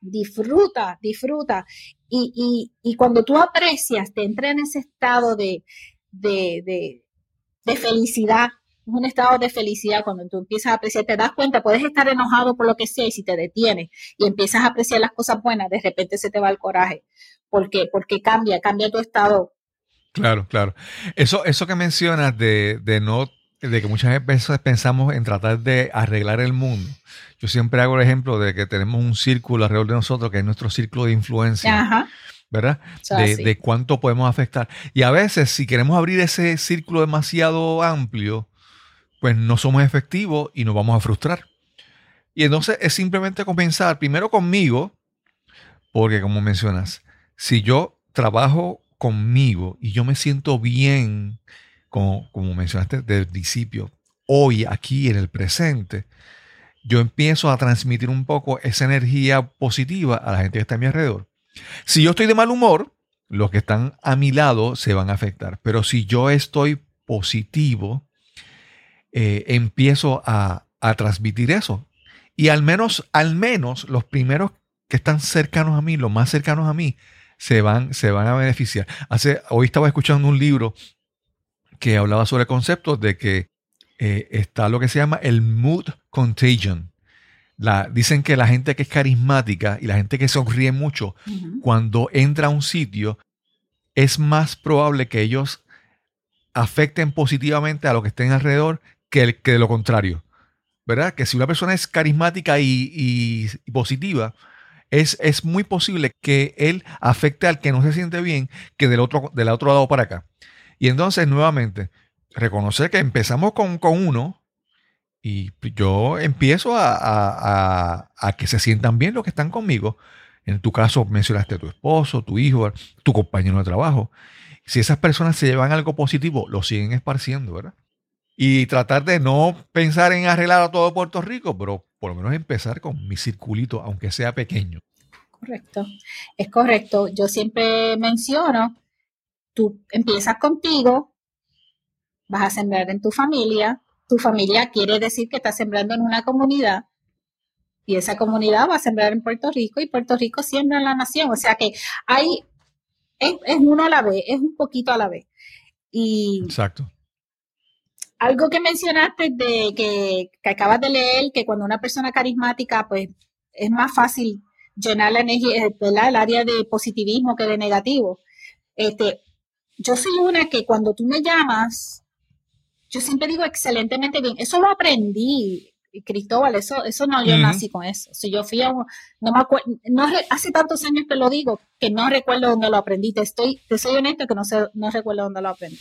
disfruta, disfruta. Y, y, y cuando tú aprecias, te entra en ese estado de, de, de, felicidad, un estado de felicidad cuando tú empiezas a apreciar, te das cuenta, puedes estar enojado por lo que sea y si te detienes y empiezas a apreciar las cosas buenas, de repente se te va el coraje. ¿Por qué? Porque cambia, cambia tu estado. Claro, claro. Eso, eso que mencionas de, de no, de que muchas veces pensamos en tratar de arreglar el mundo. Yo siempre hago el ejemplo de que tenemos un círculo alrededor de nosotros que es nuestro círculo de influencia. Ajá. ¿verdad? de, cuánto podemos afectar. Y a veces, si queremos abrir ese círculo demasiado amplio, pues no somos efectivos y nos vamos a frustrar. Y entonces es simplemente comenzar primero conmigo, porque como mencionas, si yo trabajo conmigo y yo me siento bien, como, como mencionaste desde el principio, hoy, aquí, en el presente, yo empiezo a transmitir un poco esa energía positiva a la gente que está a mi alrededor. Si yo estoy de mal humor, los que están a mi lado se van a afectar. Pero si yo estoy positivo, eh, empiezo a, transmitir eso. Y al menos, al menos los primeros que están cercanos a mí, los más cercanos a mí, se van, se van a beneficiar. Hace, hoy estaba escuchando un libro que hablaba sobre conceptos de que eh, está lo que se llama el mood contagion. La, dicen que la gente que es carismática y la gente que sonríe mucho, cuando entra a un sitio, es más probable que ellos afecten positivamente a lo que estén alrededor que, que de lo contrario. ¿Verdad? Que si una persona es carismática y, positiva, es, es, muy posible que él afecte al que no se siente bien que del otro, del otro lado para acá. Y entonces, nuevamente, reconocer que empezamos con, con uno y yo empiezo a, que se sientan bien los que están conmigo. En tu caso mencionaste a tu esposo, tu hijo, tu compañero de trabajo. Si esas personas se llevan algo positivo, lo siguen esparciendo, ¿verdad? Y tratar de no pensar en arreglar a todo Puerto Rico, pero por lo menos empezar con mi circulito, aunque sea pequeño. Correcto, es correcto. Yo siempre menciono, tú empiezas contigo, vas a sembrar en tu familia, tu familia quiere decir que estás sembrando en una comunidad y esa comunidad va a sembrar en Puerto Rico y Puerto Rico siembra en la nación. O sea que hay, es, uno a la vez, es un poquito a la vez. Y Exacto. Algo que mencionaste de que, acabas de leer, que cuando una persona carismática, pues es más fácil llenar la energía, eh, el área de positivismo que de negativo. Este, yo soy una que cuando tú me llamas, yo siempre digo excelentemente bien. Eso lo aprendí, Cristóbal, eso, eso no, yo nací con eso. Si yo fui a no me acuerdo, no, hace tantos años que lo digo, que no recuerdo dónde lo aprendí. Te estoy, te soy honesto que no sé, no recuerdo dónde lo aprendí.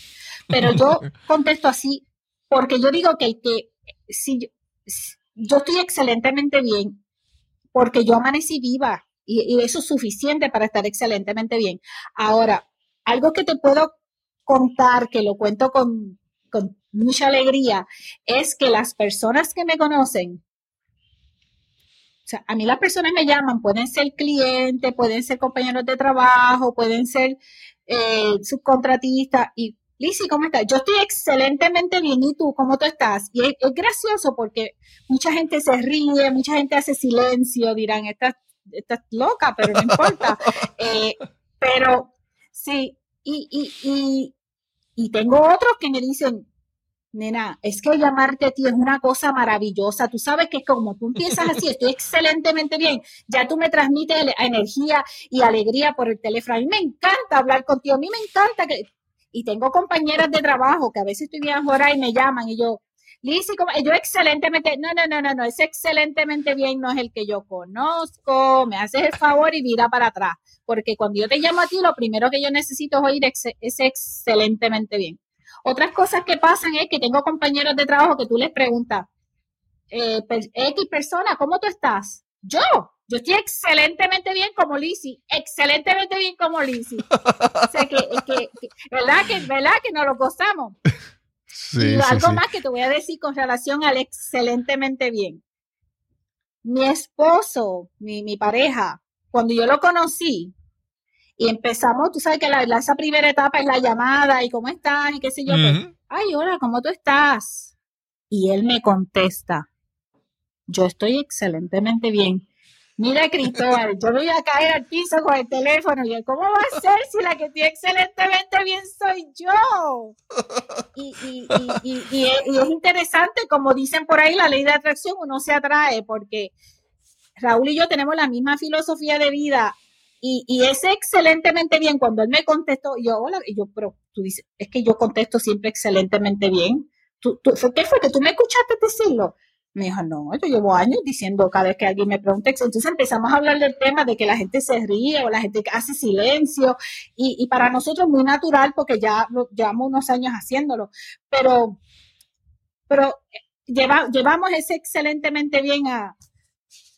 Pero yo contesto así, porque yo digo que, que si yo, yo estoy excelentemente bien, porque yo amanecí viva, y, y eso es suficiente para estar excelentemente bien. Ahora, algo que te puedo contar, que lo cuento con, con mucha alegría es que las personas que me conocen, o sea, a mí las personas me llaman, pueden ser clientes, pueden ser compañeros de trabajo, pueden ser eh, subcontratistas y Lizzy, ¿cómo estás? Yo estoy excelentemente bien. ¿Y tú? ¿Cómo tú estás? Y es, gracioso porque mucha gente se ríe, mucha gente hace silencio, dirán, estás, estás loca, pero no importa. Eh, pero sí, y, y, y, y tengo otros que me dicen, nena, es que llamarte a ti es una cosa maravillosa. Tú sabes que como tú empiezas así, estoy excelentemente bien. Ya tú me transmites energía y alegría por el teléfono. A mí me encanta hablar contigo. A mí me encanta que... Y tengo compañeras de trabajo que a veces estoy bien ahora y me llaman y yo, Lizzy, yo excelentemente, no, no, no, no, no, es excelentemente bien, no es el que yo conozco, me haces el favor y mira para atrás, porque cuando yo te llamo a ti, lo primero que yo necesito es oír es excelentemente bien. Otras cosas que pasan es que tengo compañeros de trabajo que tú les preguntas, eh, X persona, ¿cómo tú estás? Yo, yo estoy excelentemente bien como Lizzy, excelentemente bien como Lizzy. o sea, que, ¿verdad? Que, ¿verdad? Que nos lo gozamos. Y algo más que te voy a decir con relación al excelentemente bien. Mi esposo, mi, mi pareja, cuando yo lo conocí, y empezamos, tú sabes que la, esa primera etapa es la llamada y cómo estás y qué sé yo. Pues, Ay, hola, ¿cómo tú estás? Y él me contesta, yo estoy excelentemente bien. Mira, Cristóbal, yo voy a caer al piso con el teléfono. Y él, ¿cómo va a ser si la que estoy excelentemente bien soy yo? Y, y, y, y, es interesante, como dicen por ahí, la ley de atracción, uno se atrae porque Raúl y yo tenemos la misma filosofía de vida y, y es excelentemente bien. Cuando él me contestó, yo, hola, y yo, pero tú dices, es que yo contesto siempre excelentemente bien. ¿Tú, tú, ¿Qué fue que tú me escuchaste decirlo? Me dijo, no, yo llevo años diciendo cada vez que alguien me pregunta. Entonces empezamos a hablar del tema de que la gente se ríe o la gente hace silencio. Y, para nosotros es muy natural porque ya llevamos unos años haciéndolo. Pero, pero eh, lleva, llevamos ese excelentemente bien a,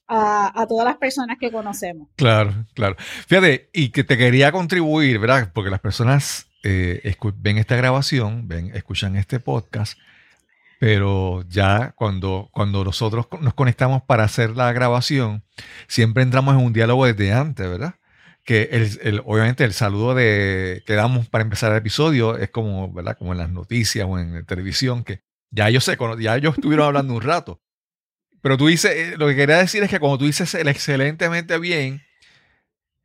a, todas las personas que conocemos. Claro, claro. Fíjate, y que te quería contribuir, ¿verdad? Porque las personas eh, ven esta grabación, ven, escuchan este podcast, pero ya cuando, cuando nosotros nos conectamos para hacer la grabación, siempre entramos en un diálogo desde antes, ¿verdad? Que el, obviamente el saludo de, que damos para empezar el episodio es como, ¿verdad? Como en las noticias o en la televisión, que ya ellos, se, ya ellos estuvieron hablando un rato. Pero tú dices, eh, lo que quería decir es que cuando tú dices el excelentemente bien,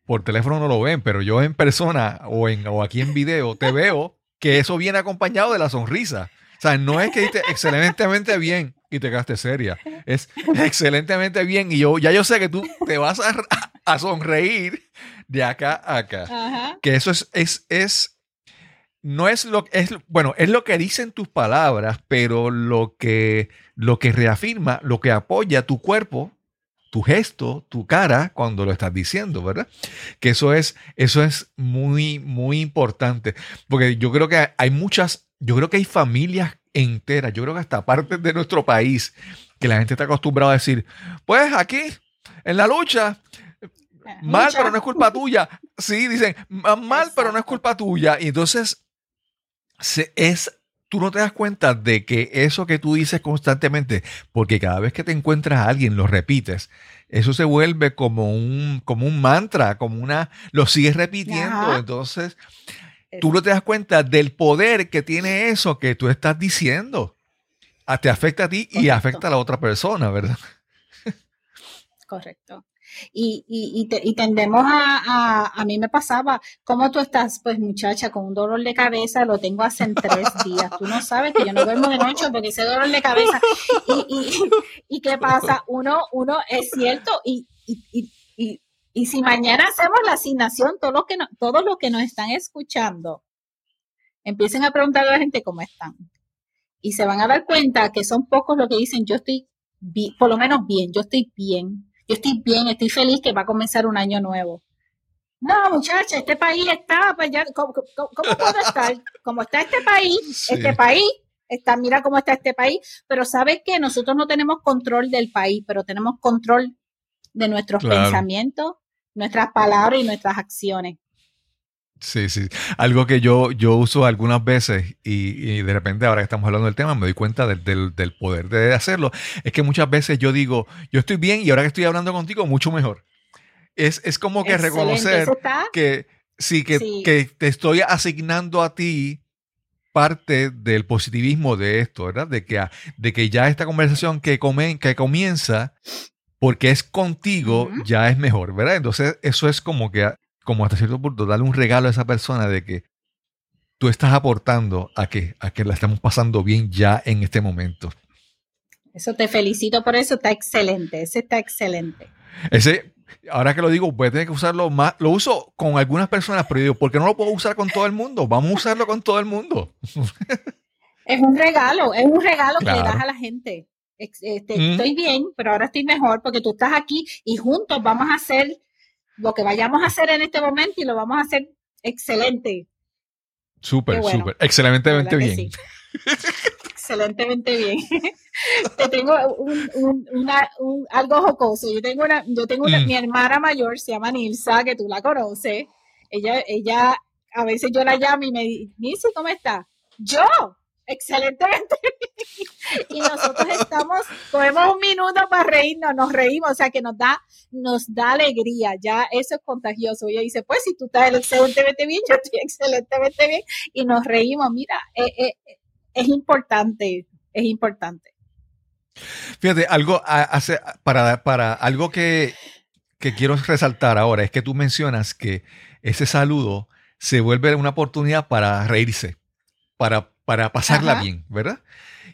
por teléfono no lo ven, pero yo en persona o, en, o aquí en video te veo que eso viene acompañado de la sonrisa. O sea, no es que dices excelentemente bien y te quedaste seria. Es excelentemente bien y yo ya yo sé que tú te vas a, sonreír de acá a acá. Que eso es, es, es, no es lo es, bueno, es lo que dicen tus palabras, pero lo que, lo que reafirma, lo que apoya tu cuerpo tu gesto, tu cara cuando lo estás diciendo, ¿verdad? Que eso es, eso es muy, muy importante. Porque yo creo que hay muchas, yo creo que hay familias enteras, yo creo que hasta partes de nuestro país, que la gente está acostumbrada a decir, pues aquí, en la lucha, mal, pero no es culpa tuya. Sí, dicen, mal, pero no es culpa tuya. Y entonces, se, es tú no te das cuenta de que eso que tú dices constantemente, porque cada vez que te encuentras a alguien lo repites, eso se vuelve como un, como un mantra, como una, lo sigues repitiendo. Entonces, tú no te das cuenta del poder que tiene eso que tú estás diciendo. Ah, te afecta a ti y afecta a la otra persona, ¿verdad? Correcto. Y, y, y, tendemos a, a, mí me pasaba, ¿cómo tú estás? Pues muchacha, con un dolor de cabeza, lo tengo hace tres días. Tú no sabes que yo no duermo de noche porque ese dolor de cabeza. Y, y, qué pasa? Uno, uno es cierto, y, y, y, si mañana hacemos la asignación, todos los que, no, todos los que nos están escuchando, empiecen a preguntar a la gente cómo están. Y se van a dar cuenta que son pocos los que dicen, yo estoy, por lo menos bien, yo estoy bien yo estoy bien, estoy feliz que va a comenzar un año nuevo. No, muchacha, este país está, pues ya, ¿cómo, puedo estar? Como está este país, este país, está, mira cómo está este país, pero sabes que nosotros no tenemos control del país, pero tenemos control de nuestros pensamientos, nuestras palabras y nuestras acciones. Sí, sí. Algo que yo, yo uso algunas veces y, de repente ahora que estamos hablando del tema me doy cuenta del, del, poder de hacerlo. Es que muchas veces yo digo, yo estoy bien y ahora que estoy hablando contigo, mucho mejor. Es, es como que reconocer que sí, que, que te estoy asignando a ti parte del positivismo de esto, ¿verdad? De que, de que ya esta conversación que, come, que comienza porque es contigo, ya es mejor, ¿verdad? Entonces, eso es como que como hasta cierto punto, darle un regalo a esa persona de que tú estás aportando a que, a que la estamos pasando bien ya en este momento. Eso te felicito por eso, está excelente, ese está excelente. Ese, ahora que lo digo, voy a tener que usarlo más. Lo uso con algunas personas, pero digo, ¿por qué no lo puedo usar con todo el mundo? Vamos a usarlo con todo el mundo. Es un regalo, es un regalo que le das a la gente. Este, estoy bien, pero ahora estoy mejor porque tú estás aquí y juntos vamos a hacer lo que vayamos a hacer en este momento y lo vamos a hacer excelente. Súper, súper, excelentemente bien. excelentemente bien. Te tengo un, algo jocoso. Yo tengo una, yo tengo una, mm. mi hermana mayor se llama Nilsa, que tú la conoces. Ella, ella, a veces yo la llamo y me dice, ¿cómo está? Yo, excelentemente. y nosotros estamos, cogemos un minuto para reírnos, nos reímos, o sea que nos da, nos da alegría, ya eso es contagioso. Ella dice, pues si tú estás excelentemente bien, yo estoy excelentemente bien, y nos reímos, mira, eh, eh, es importante, es importante. Fíjate, algo hace, para, para algo que, que quiero resaltar ahora es que tú mencionas que ese saludo se vuelve una oportunidad para reírse, para para pasarla bien, ¿verdad?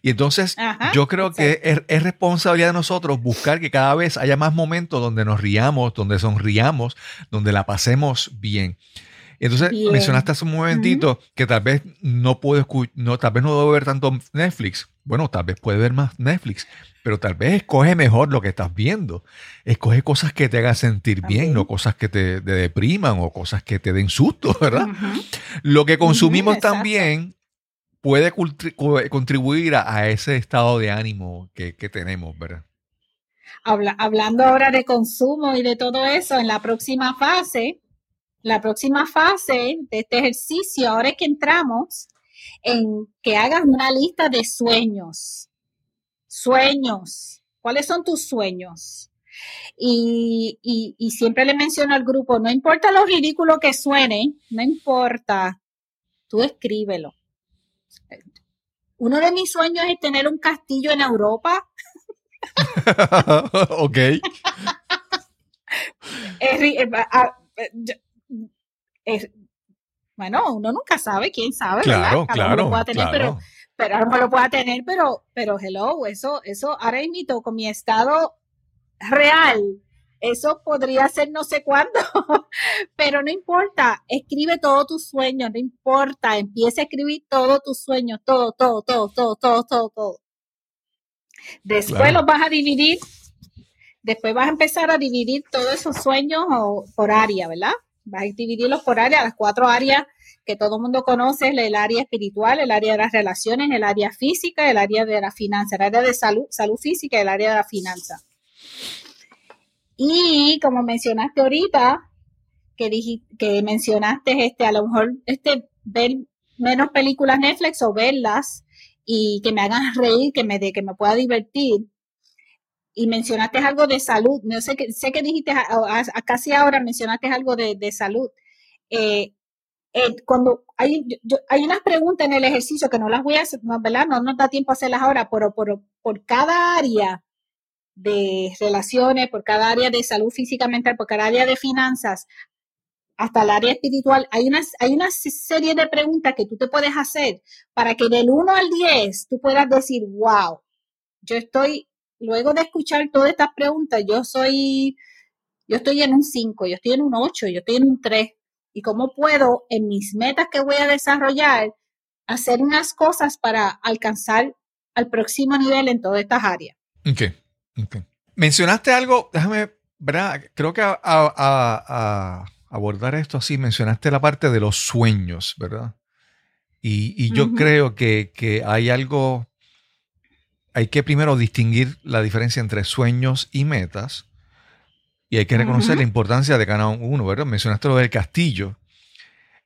Y entonces yo creo que es, responsabilidad de nosotros buscar que cada vez haya más momentos donde nos riamos, donde sonriamos, donde la pasemos bien. Entonces mencionaste hace un momentito que tal vez no puedo no, tal vez no debo ver tanto Netflix. Bueno, tal vez puede ver más Netflix, pero tal vez escoge mejor lo que estás viendo. Escoge cosas que te hagan sentir bien, no cosas que te, depriman o cosas que te den susto, ¿verdad? Lo que consumimos también puede contribuir a, ese estado de ánimo que, tenemos, ¿verdad? hablando ahora de consumo y de todo eso, en la próxima fase, la próxima fase de este ejercicio, ahora es que entramos en que hagas una lista de sueños. Sueños. ¿Cuáles son tus sueños? Y, y siempre le menciono al grupo, no importa lo ridículo que suene, no importa, tú escríbelo uno de mis sueños es tener un castillo en Europa. ok. Es, eh, bueno, uno nunca sabe, quién sabe, claro, Claro, lo pueda tener, pero, pero a lo lo pueda tener, pero, pero hello, eso, eso ahora invito con mi estado real, eso podría ser no sé cuándo, pero no importa, escribe todos tus sueños, no importa, empieza a escribir todos tus sueños, todo, todo, todo, todo, todo, todo, todo. Después los vas a dividir, después vas a empezar a dividir todos esos sueños por área, ¿verdad? Vas a dividirlos por área, las cuatro áreas que todo el mundo conoce, el área espiritual, el área de las relaciones, el área física, el área de la finanza, el área de salud, salud física y el área de la finanza. Y como mencionaste ahorita, que, que mencionaste este, a lo mejor este, ver menos películas Netflix o verlas y que me hagan reír, que me, de, que me pueda divertir. Y mencionaste algo de salud. No sé que, sé que dijiste, casi ahora mencionaste algo de, salud. Eh, eh, cuando hay, hay unas preguntas en el ejercicio que no las voy a hacer, ¿verdad? No nos da tiempo a hacerlas ahora, pero por cada área de relaciones, por cada área de salud física mental, por cada área de finanzas, hasta el área espiritual, hay una, hay una serie de preguntas que tú te puedes hacer para que del 1 al 10 tú puedas decir, wow, yo estoy, luego de escuchar todas estas preguntas, yo soy, yo estoy en un 5, yo estoy en un 8, yo estoy en un 3. ¿Y cómo puedo en mis metas que voy a desarrollar hacer unas cosas para alcanzar al próximo nivel en todas estas áreas? Okay. Mencionaste algo, déjame, ¿verdad? Creo que a, abordar esto así, mencionaste la parte de los sueños, ¿verdad? Y, yo creo que, hay algo, hay que primero distinguir la diferencia entre sueños y metas. Y hay que reconocer la importancia de cada uno, ¿verdad? Mencionaste lo del castillo.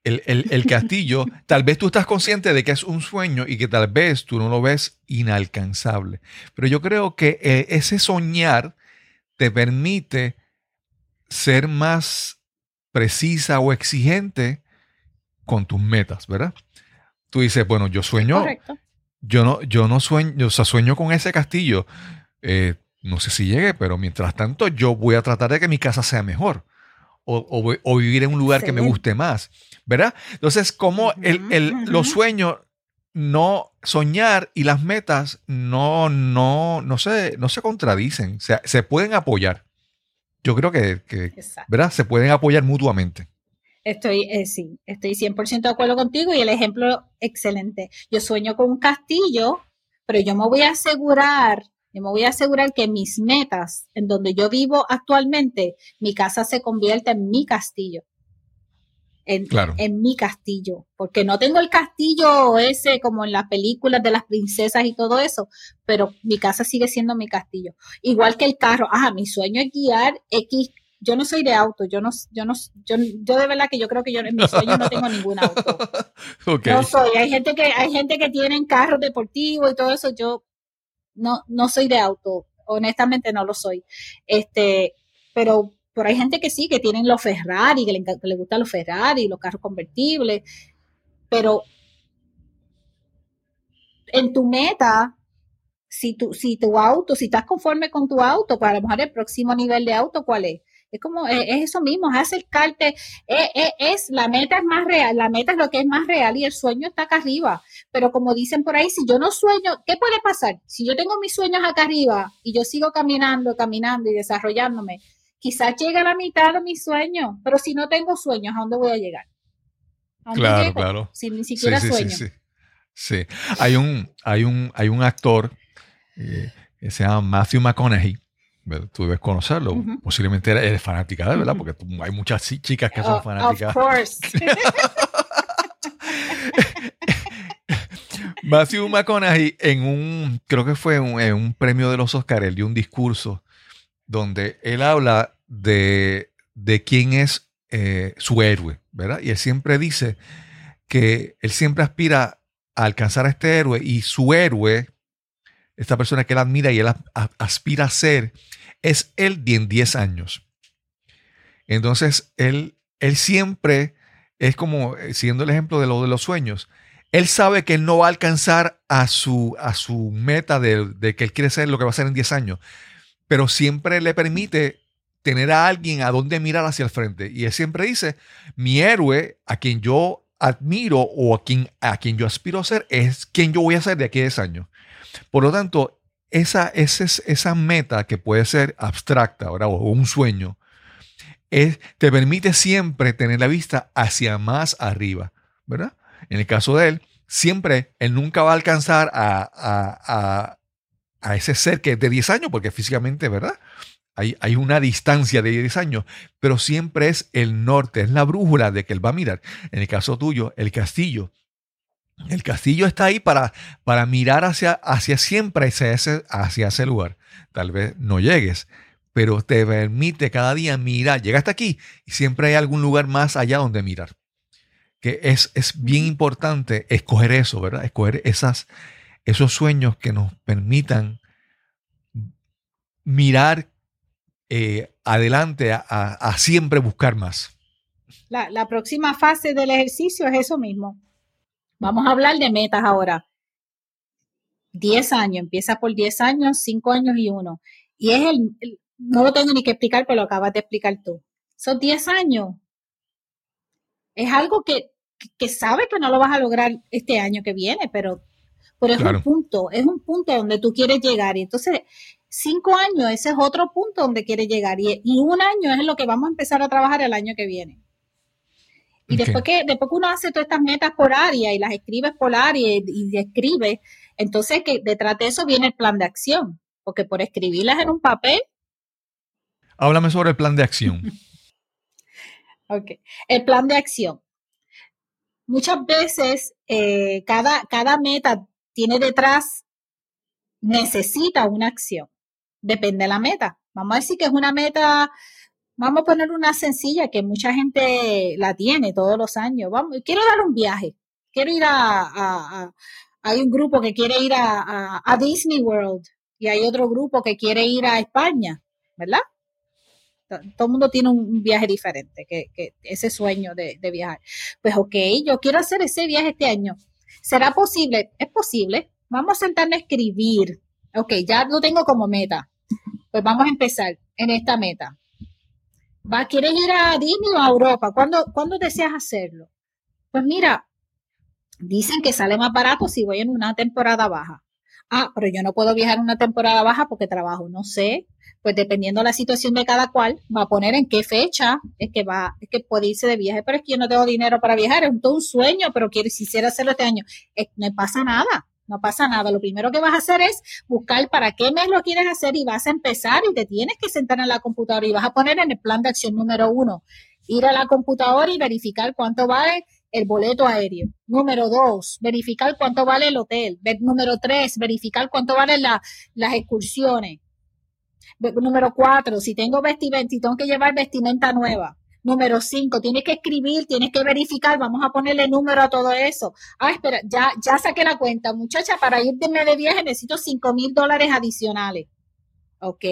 El, castillo, tal vez tú estás consciente de que es un sueño y que tal vez tú no lo ves inalcanzable. Pero yo creo que eh, ese soñar te permite ser más precisa o exigente con tus metas, ¿verdad? Tú dices, bueno, yo sueño, yo no, yo no sueño, o sea, sueño con ese castillo. Eh, no sé si llegue, pero mientras tanto yo voy a tratar de que mi casa sea mejor o, vivir en un lugar que me guste más, ¿verdad? Entonces, como el, los sueños, no soñar y las metas no, no, no, se, no se contradicen, se, se pueden apoyar. Yo creo que, ¿verdad? Se pueden apoyar mutuamente. Estoy, eh, sí, estoy 100% de acuerdo contigo y el ejemplo excelente. Yo sueño con un castillo, pero yo me voy a asegurar yo me voy a asegurar que mis metas, en donde yo vivo actualmente, mi casa se convierta en mi castillo. En, en, mi castillo, porque no tengo el castillo ese como en las películas de las princesas y todo eso, pero mi casa sigue siendo mi castillo. Igual que el carro, ajá, mi sueño es guiar X, yo no soy de auto, yo no, yo no, yo, yo de verdad que yo creo que yo en mi sueño no tengo ningún auto. No soy, hay gente que, hay gente que tienen carros deportivos y todo eso, yo no, no soy de auto, honestamente no lo soy. Este, pero, pero hay gente que sí, que tienen los Ferrari, que le, le gustan los Ferrari, los carros convertibles, pero en tu meta, si tu, si tu auto, si estás conforme con tu auto, pues a lo mejor el próximo nivel de auto, ¿cuál es? Es como, es, eso mismo, es acercarte, es, es, la meta es más real, la meta es lo que es más real y el sueño está acá arriba. Pero como dicen por ahí, si yo no sueño, ¿qué puede pasar? Si yo tengo mis sueños acá arriba y yo sigo caminando, caminando y desarrollándome, quizás llegue a la mitad de mis sueños, pero si no tengo sueños, ¿a dónde voy a llegar? claro, claro. Si ni siquiera sí, sueño. Sí, sí, Hay un, hay un, hay un actor eh, que se llama Matthew McConaughey Tú debes conocerlo. Posiblemente eres fanática de ¿verdad? Porque hay muchas chicas que son fanáticas. Of course. Matthew McConaughey en un, creo que fue en un premio de los Oscars, él dio un discurso donde él habla de, de quién es eh, su héroe, ¿verdad? Y él siempre dice que él siempre aspira a alcanzar a este héroe y su héroe, esta persona que él admira y él aspira a ser, es él de en 10 años. Entonces, él, él siempre es como, eh, siguiendo el ejemplo de lo de los sueños, él sabe que él no va a alcanzar a su, a su meta de, que él quiere ser lo que va a ser en 10 años, pero siempre le permite tener a alguien a donde mirar hacia el frente. Y él siempre dice, mi héroe, a quien yo admiro o a quien, a quien yo aspiro a ser, es quien yo voy a ser de aquí a 10 años. Por lo tanto, esa, esa, esa meta que puede ser abstracta ahora, o un sueño, es, te permite siempre tener la vista hacia más arriba, ¿verdad? En el caso de él, siempre él nunca va a alcanzar a, a, a, ese ser que es de 10 años, porque físicamente, ¿verdad? Hay, hay, una distancia de 10 años, pero siempre es el norte, es la brújula de que él va a mirar. En el caso tuyo, el castillo. El castillo está ahí para, para mirar hacia, hacia siempre hacia ese, hacia ese lugar. Tal vez no llegues, pero te permite cada día mirar. Llega hasta aquí y siempre hay algún lugar más allá donde mirar. Que es, es bien importante escoger eso, ¿verdad? Escoger esas, esos sueños que nos permitan mirar eh, adelante a, siempre buscar más. La, la próxima fase del ejercicio es eso mismo Vamos a hablar de metas ahora. 10 años, empieza por 10 años, 5 años y 1. Y es el, no lo tengo ni que explicar, pero lo acabas de explicar tú. Son 10 años. Es algo que, que sabe que no lo vas a lograr este año que viene, pero, pero es un punto, es un punto donde tú quieres llegar. Y entonces, 5 años, ese es otro punto donde quieres llegar. Y, y un año es lo que vamos a empezar a trabajar el año que viene. Y después, que, después que uno hace todas estas metas por área y las escribes por área y, y escribe, entonces que detrás de eso viene el plan de acción, porque por escribirlas en un papel. Háblame sobre el plan de acción. ok, el plan de acción. Muchas veces eh, cada, cada meta tiene detrás, necesita una acción. Depende de la meta. Vamos a decir que es una meta Vamos a poner una sencilla que mucha gente la tiene todos los años. Vamos, quiero dar un viaje. Quiero ir a, hay un grupo que quiere ir a, Disney World y hay otro grupo que quiere ir a España, ¿verdad? Todo el mundo tiene un viaje diferente, que, ese sueño de, de, viajar. Pues ok, yo quiero hacer ese viaje este año. ¿Será posible? Es posible. Vamos a sentarnos a escribir. Ok, ya lo tengo como meta. Pues vamos a empezar en esta meta. ¿Va, ¿Quieres ir a Disney o a Europa? ¿Cuándo, ¿Cuándo deseas hacerlo? Pues mira, dicen que sale más barato si voy en una temporada baja. Ah, pero yo no puedo viajar en una temporada baja porque trabajo, no sé. Pues dependiendo de la situación de cada cual, va a poner en qué fecha es que va, es que puede irse de viaje, pero es que yo no tengo dinero para viajar, es todo un sueño, pero quiero, si quisiera hacerlo este año, no pasa nada. No pasa nada. Lo primero que vas a hacer es buscar para qué mes lo quieres hacer y vas a empezar y te tienes que sentar en la computadora y vas a poner en el plan de acción número uno, ir a la computadora y verificar cuánto vale el boleto aéreo. Número dos, verificar cuánto vale el hotel. Número tres, verificar cuánto valen las excursiones. Número cuatro, si tengo vestimenta, si tengo que llevar vestimenta nueva. Número cinco, tienes que escribir, tienes que verificar, vamos a ponerle número a todo eso. Ah, espera, ya, ya saqué la cuenta, muchacha, para irme de viaje necesito cinco mil dólares adicionales. Ok,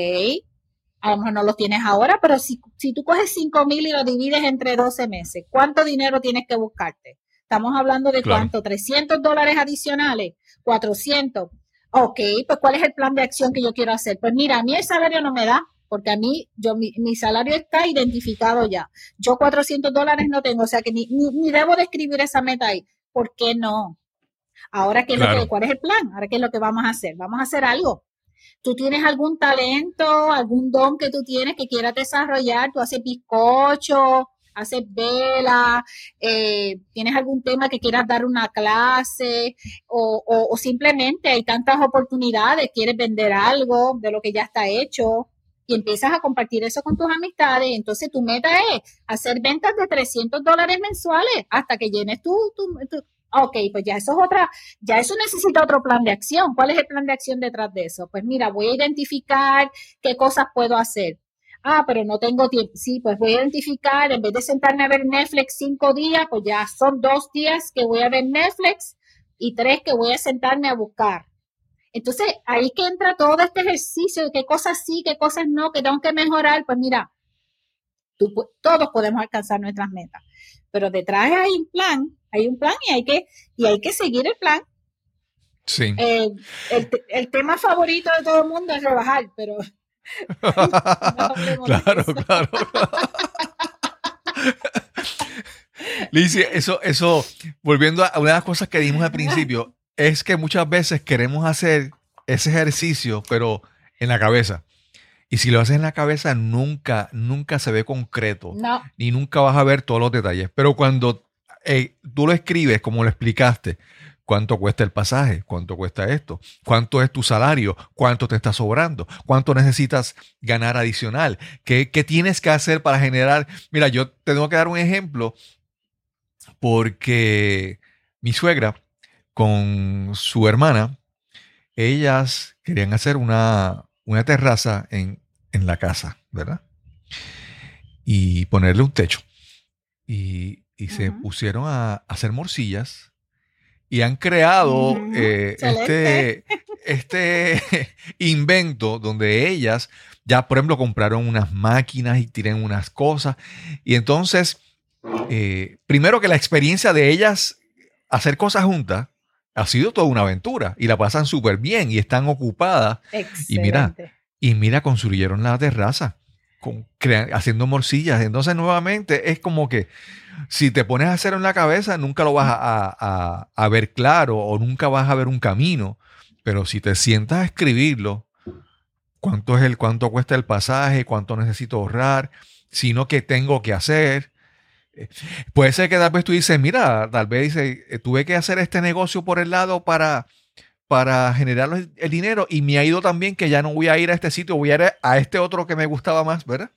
a lo mejor no los tienes ahora, pero si, si tú coges cinco mil y lo divides entre 12 meses, ¿cuánto dinero tienes que buscarte? Estamos hablando de cuánto, 300 dólares adicionales, 400. Ok, pues ¿cuál es el plan de acción que yo quiero hacer? Pues mira, a mí el salario no me da, porque a mí, yo, mi, salario está identificado ya. Yo 400 dólares no tengo, o sea que ni, ni, debo de escribir esa meta ahí. ¿Por qué no? Ahora, ¿qué es lo que, ¿cuál es el plan? Ahora, ¿qué es lo que vamos a hacer? Vamos a hacer algo. Tú tienes algún talento, algún don que tú tienes que quieras desarrollar, tú haces bizcocho, haces vela, eh, tienes algún tema que quieras dar una clase o, o, simplemente hay tantas oportunidades, quieres vender algo de lo que ya está hecho, y empiezas a compartir eso con tus amistades. Entonces tu meta es hacer ventas de 300 dólares mensuales hasta que llenes tu, tu, Ok, pues ya eso es otra, ya eso necesita otro plan de acción. ¿Cuál es el plan de acción detrás de eso? Pues mira, voy a identificar qué cosas puedo hacer. Ah, pero no tengo tiempo. Sí, pues voy a identificar, en vez de sentarme a ver Netflix cinco días, pues ya son dos días que voy a ver Netflix y tres que voy a sentarme a buscar. Entonces, ahí que entra todo este ejercicio de qué cosas sí, qué cosas no, que tengo que mejorar. Pues mira, todos podemos alcanzar nuestras metas, pero detrás hay un plan, hay un plan y hay que, y hay que seguir el plan. Sí. Eh, el, tema favorito de todo el mundo es rebajar, pero claro, claro. Lizy, eso, eso, volviendo a una de las cosas que dijimos al principio, es que muchas veces queremos hacer ese ejercicio, pero en la cabeza. Y si lo haces en la cabeza, nunca, nunca se ve concreto. No. Ni nunca vas a ver todos los detalles. Pero cuando eh, tú lo escribes, como lo explicaste, cuánto cuesta el pasaje, cuánto cuesta esto, cuánto es tu salario, cuánto te está sobrando, cuánto necesitas ganar adicional, qué, qué tienes que hacer para generar. Mira, yo tengo que dar un ejemplo porque mi suegra con su hermana, ellas querían hacer una, una terraza en, en, la casa, ¿verdad? Y ponerle un techo. Y, y se uh -huh. pusieron a, a, hacer morcillas y han creado uh -huh. eh, este, este invento donde ellas ya, por ejemplo, compraron unas máquinas y tienen unas cosas. Y entonces, eh, primero que la experiencia de ellas hacer cosas juntas ha sido toda una aventura y la pasan súper bien y están ocupadas. Excelente. Y mira, y mira, construyeron la terraza con, haciendo morcillas. Entonces, nuevamente, es como que si te pones a hacerlo en la cabeza, nunca lo vas a, a, a, ver claro o nunca vas a ver un camino. Pero si te sientas a escribirlo, cuánto es el, cuánto cuesta el pasaje, cuánto necesito ahorrar, sino que tengo que hacer, Puede ser que tal vez tú dices, mira, tal vez dice, eh, tuve que hacer este negocio por el lado para, para generar el dinero y me ha ido también que ya no voy a ir a este sitio, voy a ir a este otro que me gustaba más, ¿verdad?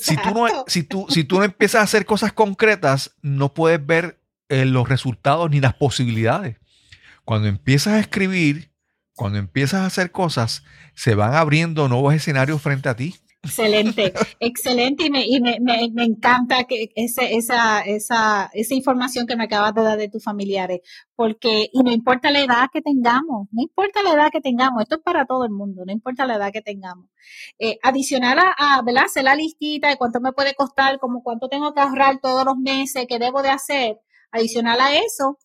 Si tú, no, si, tú, si tú no empiezas a hacer cosas concretas, no puedes ver eh, los resultados ni las posibilidades. Cuando empiezas a escribir, cuando empiezas a hacer cosas, se van abriendo nuevos escenarios frente a ti. Excelente, excelente y, me, y me, me, me, encanta que ese, esa, esa, esa información que me acabas de dar de tus familiares, porque, y no importa la edad que tengamos, no importa la edad que tengamos, esto es para todo el mundo, no importa la edad que tengamos. Eh, adicional a, a, ¿verdad? Hacer la listita de cuánto me puede costar, como cuánto tengo que ahorrar todos los meses, qué debo de hacer, adicional a eso,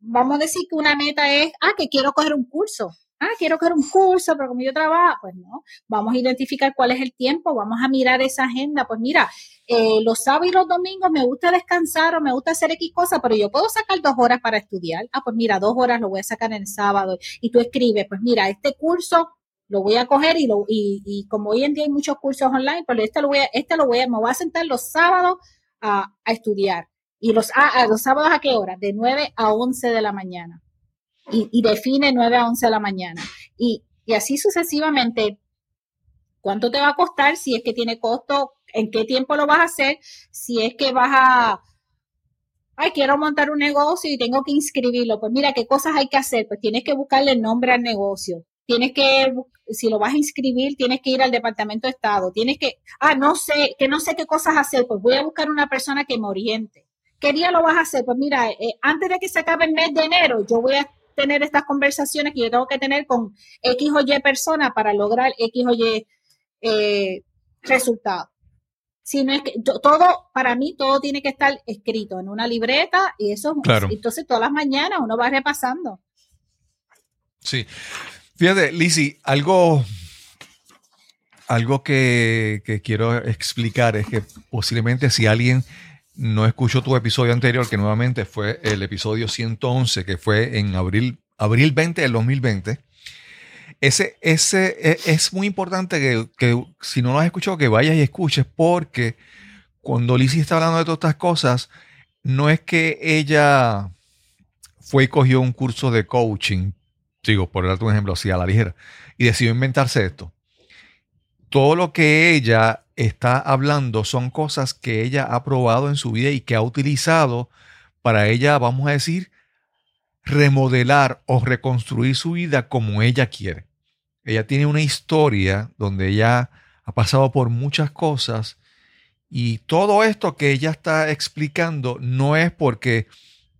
vamos a decir que una meta es, ah, que quiero coger un curso ah, quiero coger un curso, pero como yo trabajo, pues no, vamos a identificar cuál es el tiempo, vamos a mirar esa agenda, pues mira, eh, los sábados y los domingos me gusta descansar o me gusta hacer X cosa, pero yo puedo sacar dos horas para estudiar, ah, pues mira, dos horas lo voy a sacar el sábado. Y tú escribes, pues mira, este curso lo voy a coger y, lo, y, como hoy en día hay muchos cursos online, pues este lo voy a, este lo voy a, me voy a sentar los sábados a, a estudiar. Y los, ah, los sábados a qué hora? De 9 a 11 de la mañana y, y, define 9 a 11 de la mañana. Y, y, así sucesivamente, ¿cuánto te va a costar? Si es que tiene costo, ¿en qué tiempo lo vas a hacer? Si es que vas a, ay, quiero montar un negocio y tengo que inscribirlo. Pues mira, ¿qué cosas hay que hacer? Pues tienes que buscarle el nombre al negocio. Tienes que, si lo vas a inscribir, tienes que ir al departamento de Estado. Tienes que, ah, no sé, que no sé qué cosas hacer. Pues voy a buscar una persona que me oriente. ¿Qué día lo vas a hacer? Pues mira, eh, antes de que se acabe el mes de enero, yo voy a tener estas conversaciones que yo tengo que tener con X o Y personas para lograr X o Y eh, resultados. Si no es que todo, para mí, todo tiene que estar escrito en una libreta y eso, claro. entonces todas las mañanas uno va repasando. Sí. Fíjate, Lizzie, algo, algo que, que quiero explicar es que posiblemente si alguien no escuchó tu episodio anterior, que nuevamente fue el episodio 111, que fue en abril, abril 20 del 2020. Ese, ese e, es muy importante que, que, si no lo has escuchado, que vayas y escuches, porque cuando Lizzie está hablando de todas estas cosas, no es que ella fue y cogió un curso de coaching, digo, por darte un ejemplo así a la ligera, y decidió inventarse esto. Todo lo que ella está hablando son cosas que ella ha probado en su vida y que ha utilizado para ella, vamos a decir, remodelar o reconstruir su vida como ella quiere. Ella tiene una historia donde ella ha pasado por muchas cosas y todo esto que ella está explicando no es porque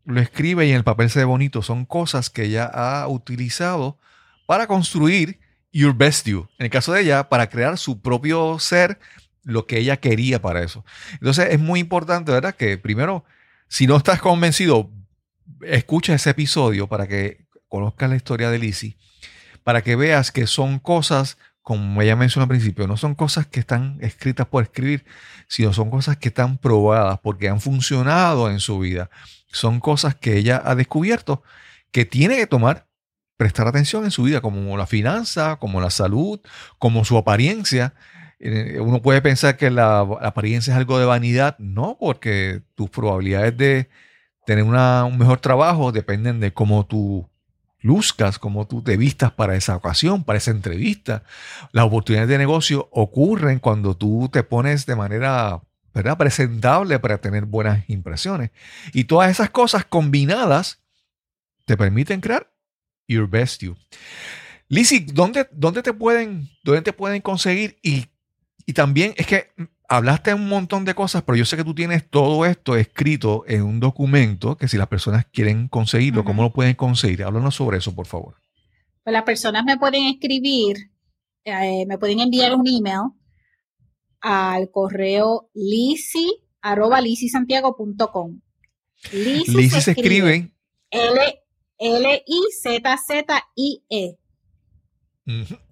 lo escribe y en el papel se ve bonito, son cosas que ella ha utilizado para construir Your Best You. En el caso de ella, para crear su propio ser, lo que ella quería para eso. Entonces es muy importante, ¿verdad? Que primero, si no estás convencido, escucha ese episodio para que conozcas la historia de Lizzie, para que veas que son cosas como ella mencionó al principio, no son cosas que están escritas por escribir, sino son cosas que están probadas porque han funcionado en su vida. Son cosas que ella ha descubierto que tiene que tomar, prestar atención en su vida, como la finanza, como la salud, como su apariencia. Eh, uno puede pensar que la, apariencia es algo de vanidad, no, porque tus probabilidades de tener un mejor trabajo dependen de cómo tú luzcas, cómo tú te vistas para esa ocasión, para esa entrevista. Las oportunidades de negocio ocurren cuando tú te pones de manera ¿verdad? presentable para tener buenas impresiones. Y todas esas cosas combinadas te permiten crear your best you. Lizzie, ¿dónde, dónde, te, pueden, dónde te pueden conseguir? Y, y también es que hablaste un montón de cosas, pero yo sé que tú tienes todo esto escrito en un documento que si las personas quieren conseguirlo, ¿cómo lo pueden conseguir? Háblanos sobre eso, por favor. Pues las personas me pueden escribir, eh, me pueden enviar un email al correo lisi arroba lisisantiago.com. Lisi se, escribe, L, L I Z Z I E.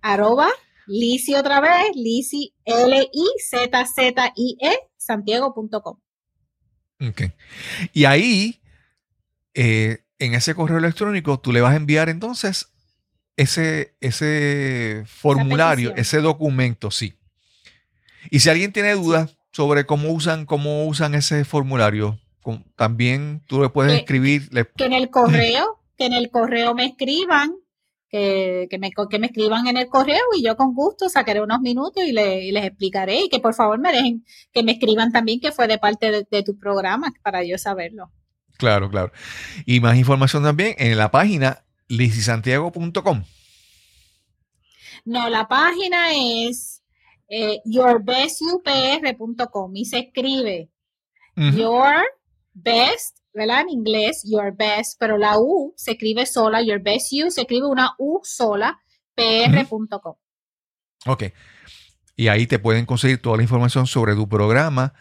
Arroba Lisi otra vez, Lisi L-I-Z-Z-I-E, santiago.com. Ok. Y ahí, eh, en ese correo electrónico, tú le vas a enviar entonces ese, ese formulario, ese documento, sí. Y si alguien tiene dudas sobre cómo usan, cómo usan ese formulario, también tú le puedes escribir. Que en el correo, que en el correo me escriban que, me, que me escriban en el correo y yo con gusto sacaré unos minutos y, les explicaré y que por favor me dejen que me escriban también que fue de parte de, tu programa para yo saberlo. Claro, claro. Y más información también en la página lisisantiago.com. No, la página es eh, yourbestupr.com y se escribe your best ¿verdad? En inglés, your best, pero la U se escribe sola, your best you se escribe una U sola, pr.com. Ok. Y ahí te pueden conseguir toda la información sobre tu programa.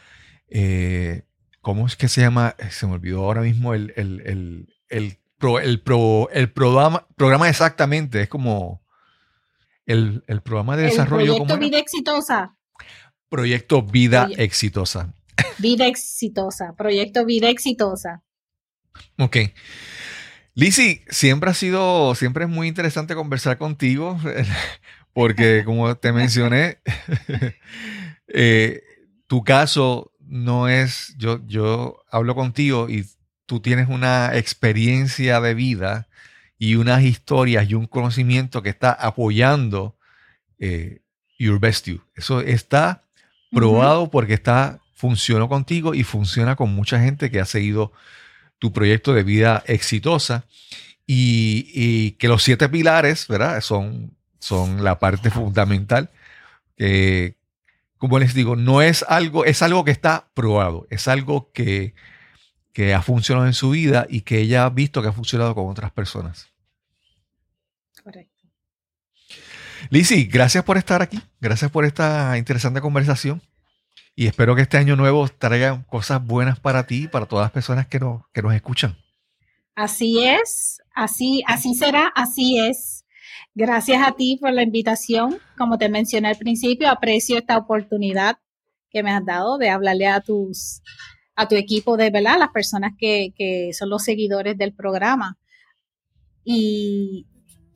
Eh, ¿Cómo es que se llama? Eh, se me olvidó ahora mismo el, el, el, programa, programa exactamente. Es como el, programa de desarrollo. Proyecto Vida Exitosa. Proyecto Vida Exitosa. Vida exitosa, proyecto Vida exitosa. Ok. Lizzie, siempre ha sido, siempre es muy interesante conversar contigo, porque como te mencioné, eh, tu caso no es, yo, yo hablo contigo y tú tienes una experiencia de vida y unas historias y un conocimiento que está apoyando eh, Your Best You. Eso está probado porque está funcionó contigo y funciona con mucha gente que ha seguido tu proyecto de vida exitosa y, que los siete pilares, ¿verdad? Son, son la parte fundamental. que como les digo, no es algo, es algo que está probado, es algo que, que ha funcionado en su vida y que ella ha visto que ha funcionado con otras personas. Correcto. Lizzie, gracias por estar aquí. Gracias por esta interesante conversación. Y espero que este año nuevo traiga cosas buenas para ti y para todas las personas que nos, que nos escuchan. Así es, así, así será, así es. Gracias a ti por la invitación. Como te mencioné al principio, aprecio esta oportunidad que me has dado de hablarle a tus a tu equipo de verdad, las personas que, que son los seguidores del programa. Y,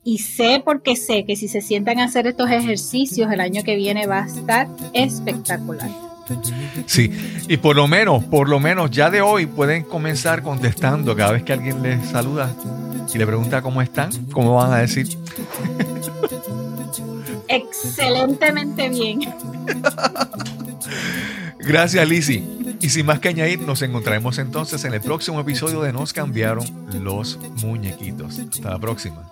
y sé porque sé que si se sientan a hacer estos ejercicios el año que viene va a estar espectacular. Sí, y por lo menos, por lo menos ya de hoy pueden comenzar contestando cada vez que alguien les saluda y le pregunta cómo están, cómo van a decir. Excelentemente bien. Gracias, Lizzie. Y sin más que añadir, nos encontraremos entonces en el próximo episodio de Nos cambiaron los muñequitos. Hasta la próxima.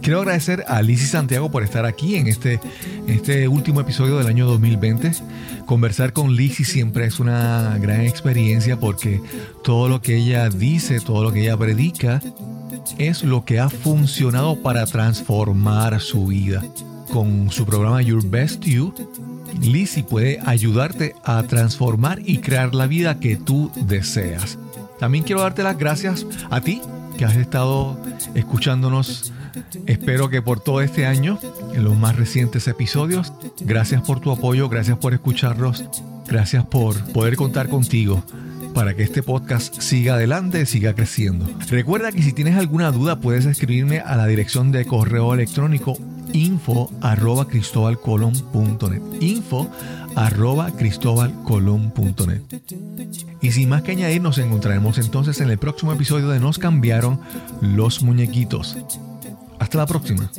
Quiero agradecer a Lizzie Santiago por estar aquí en este, este último episodio del año 2020. Conversar con Lizzie siempre es una gran experiencia porque todo lo que ella dice, todo lo que ella predica, es lo que ha funcionado para transformar su vida. Con su programa Your Best You, Lizzie puede ayudarte a transformar y crear la vida que tú deseas. También quiero darte las gracias a ti que has estado escuchándonos. Espero que por todo este año en los más recientes episodios. Gracias por tu apoyo, gracias por escucharlos, gracias por poder contar contigo para que este podcast siga adelante, siga creciendo. Recuerda que si tienes alguna duda puedes escribirme a la dirección de correo electrónico info arroba cristobalcolon.net info arroba cristobalcolon.net y sin más que añadir nos encontraremos entonces en el próximo episodio de Nos cambiaron los muñequitos. Hasta la próxima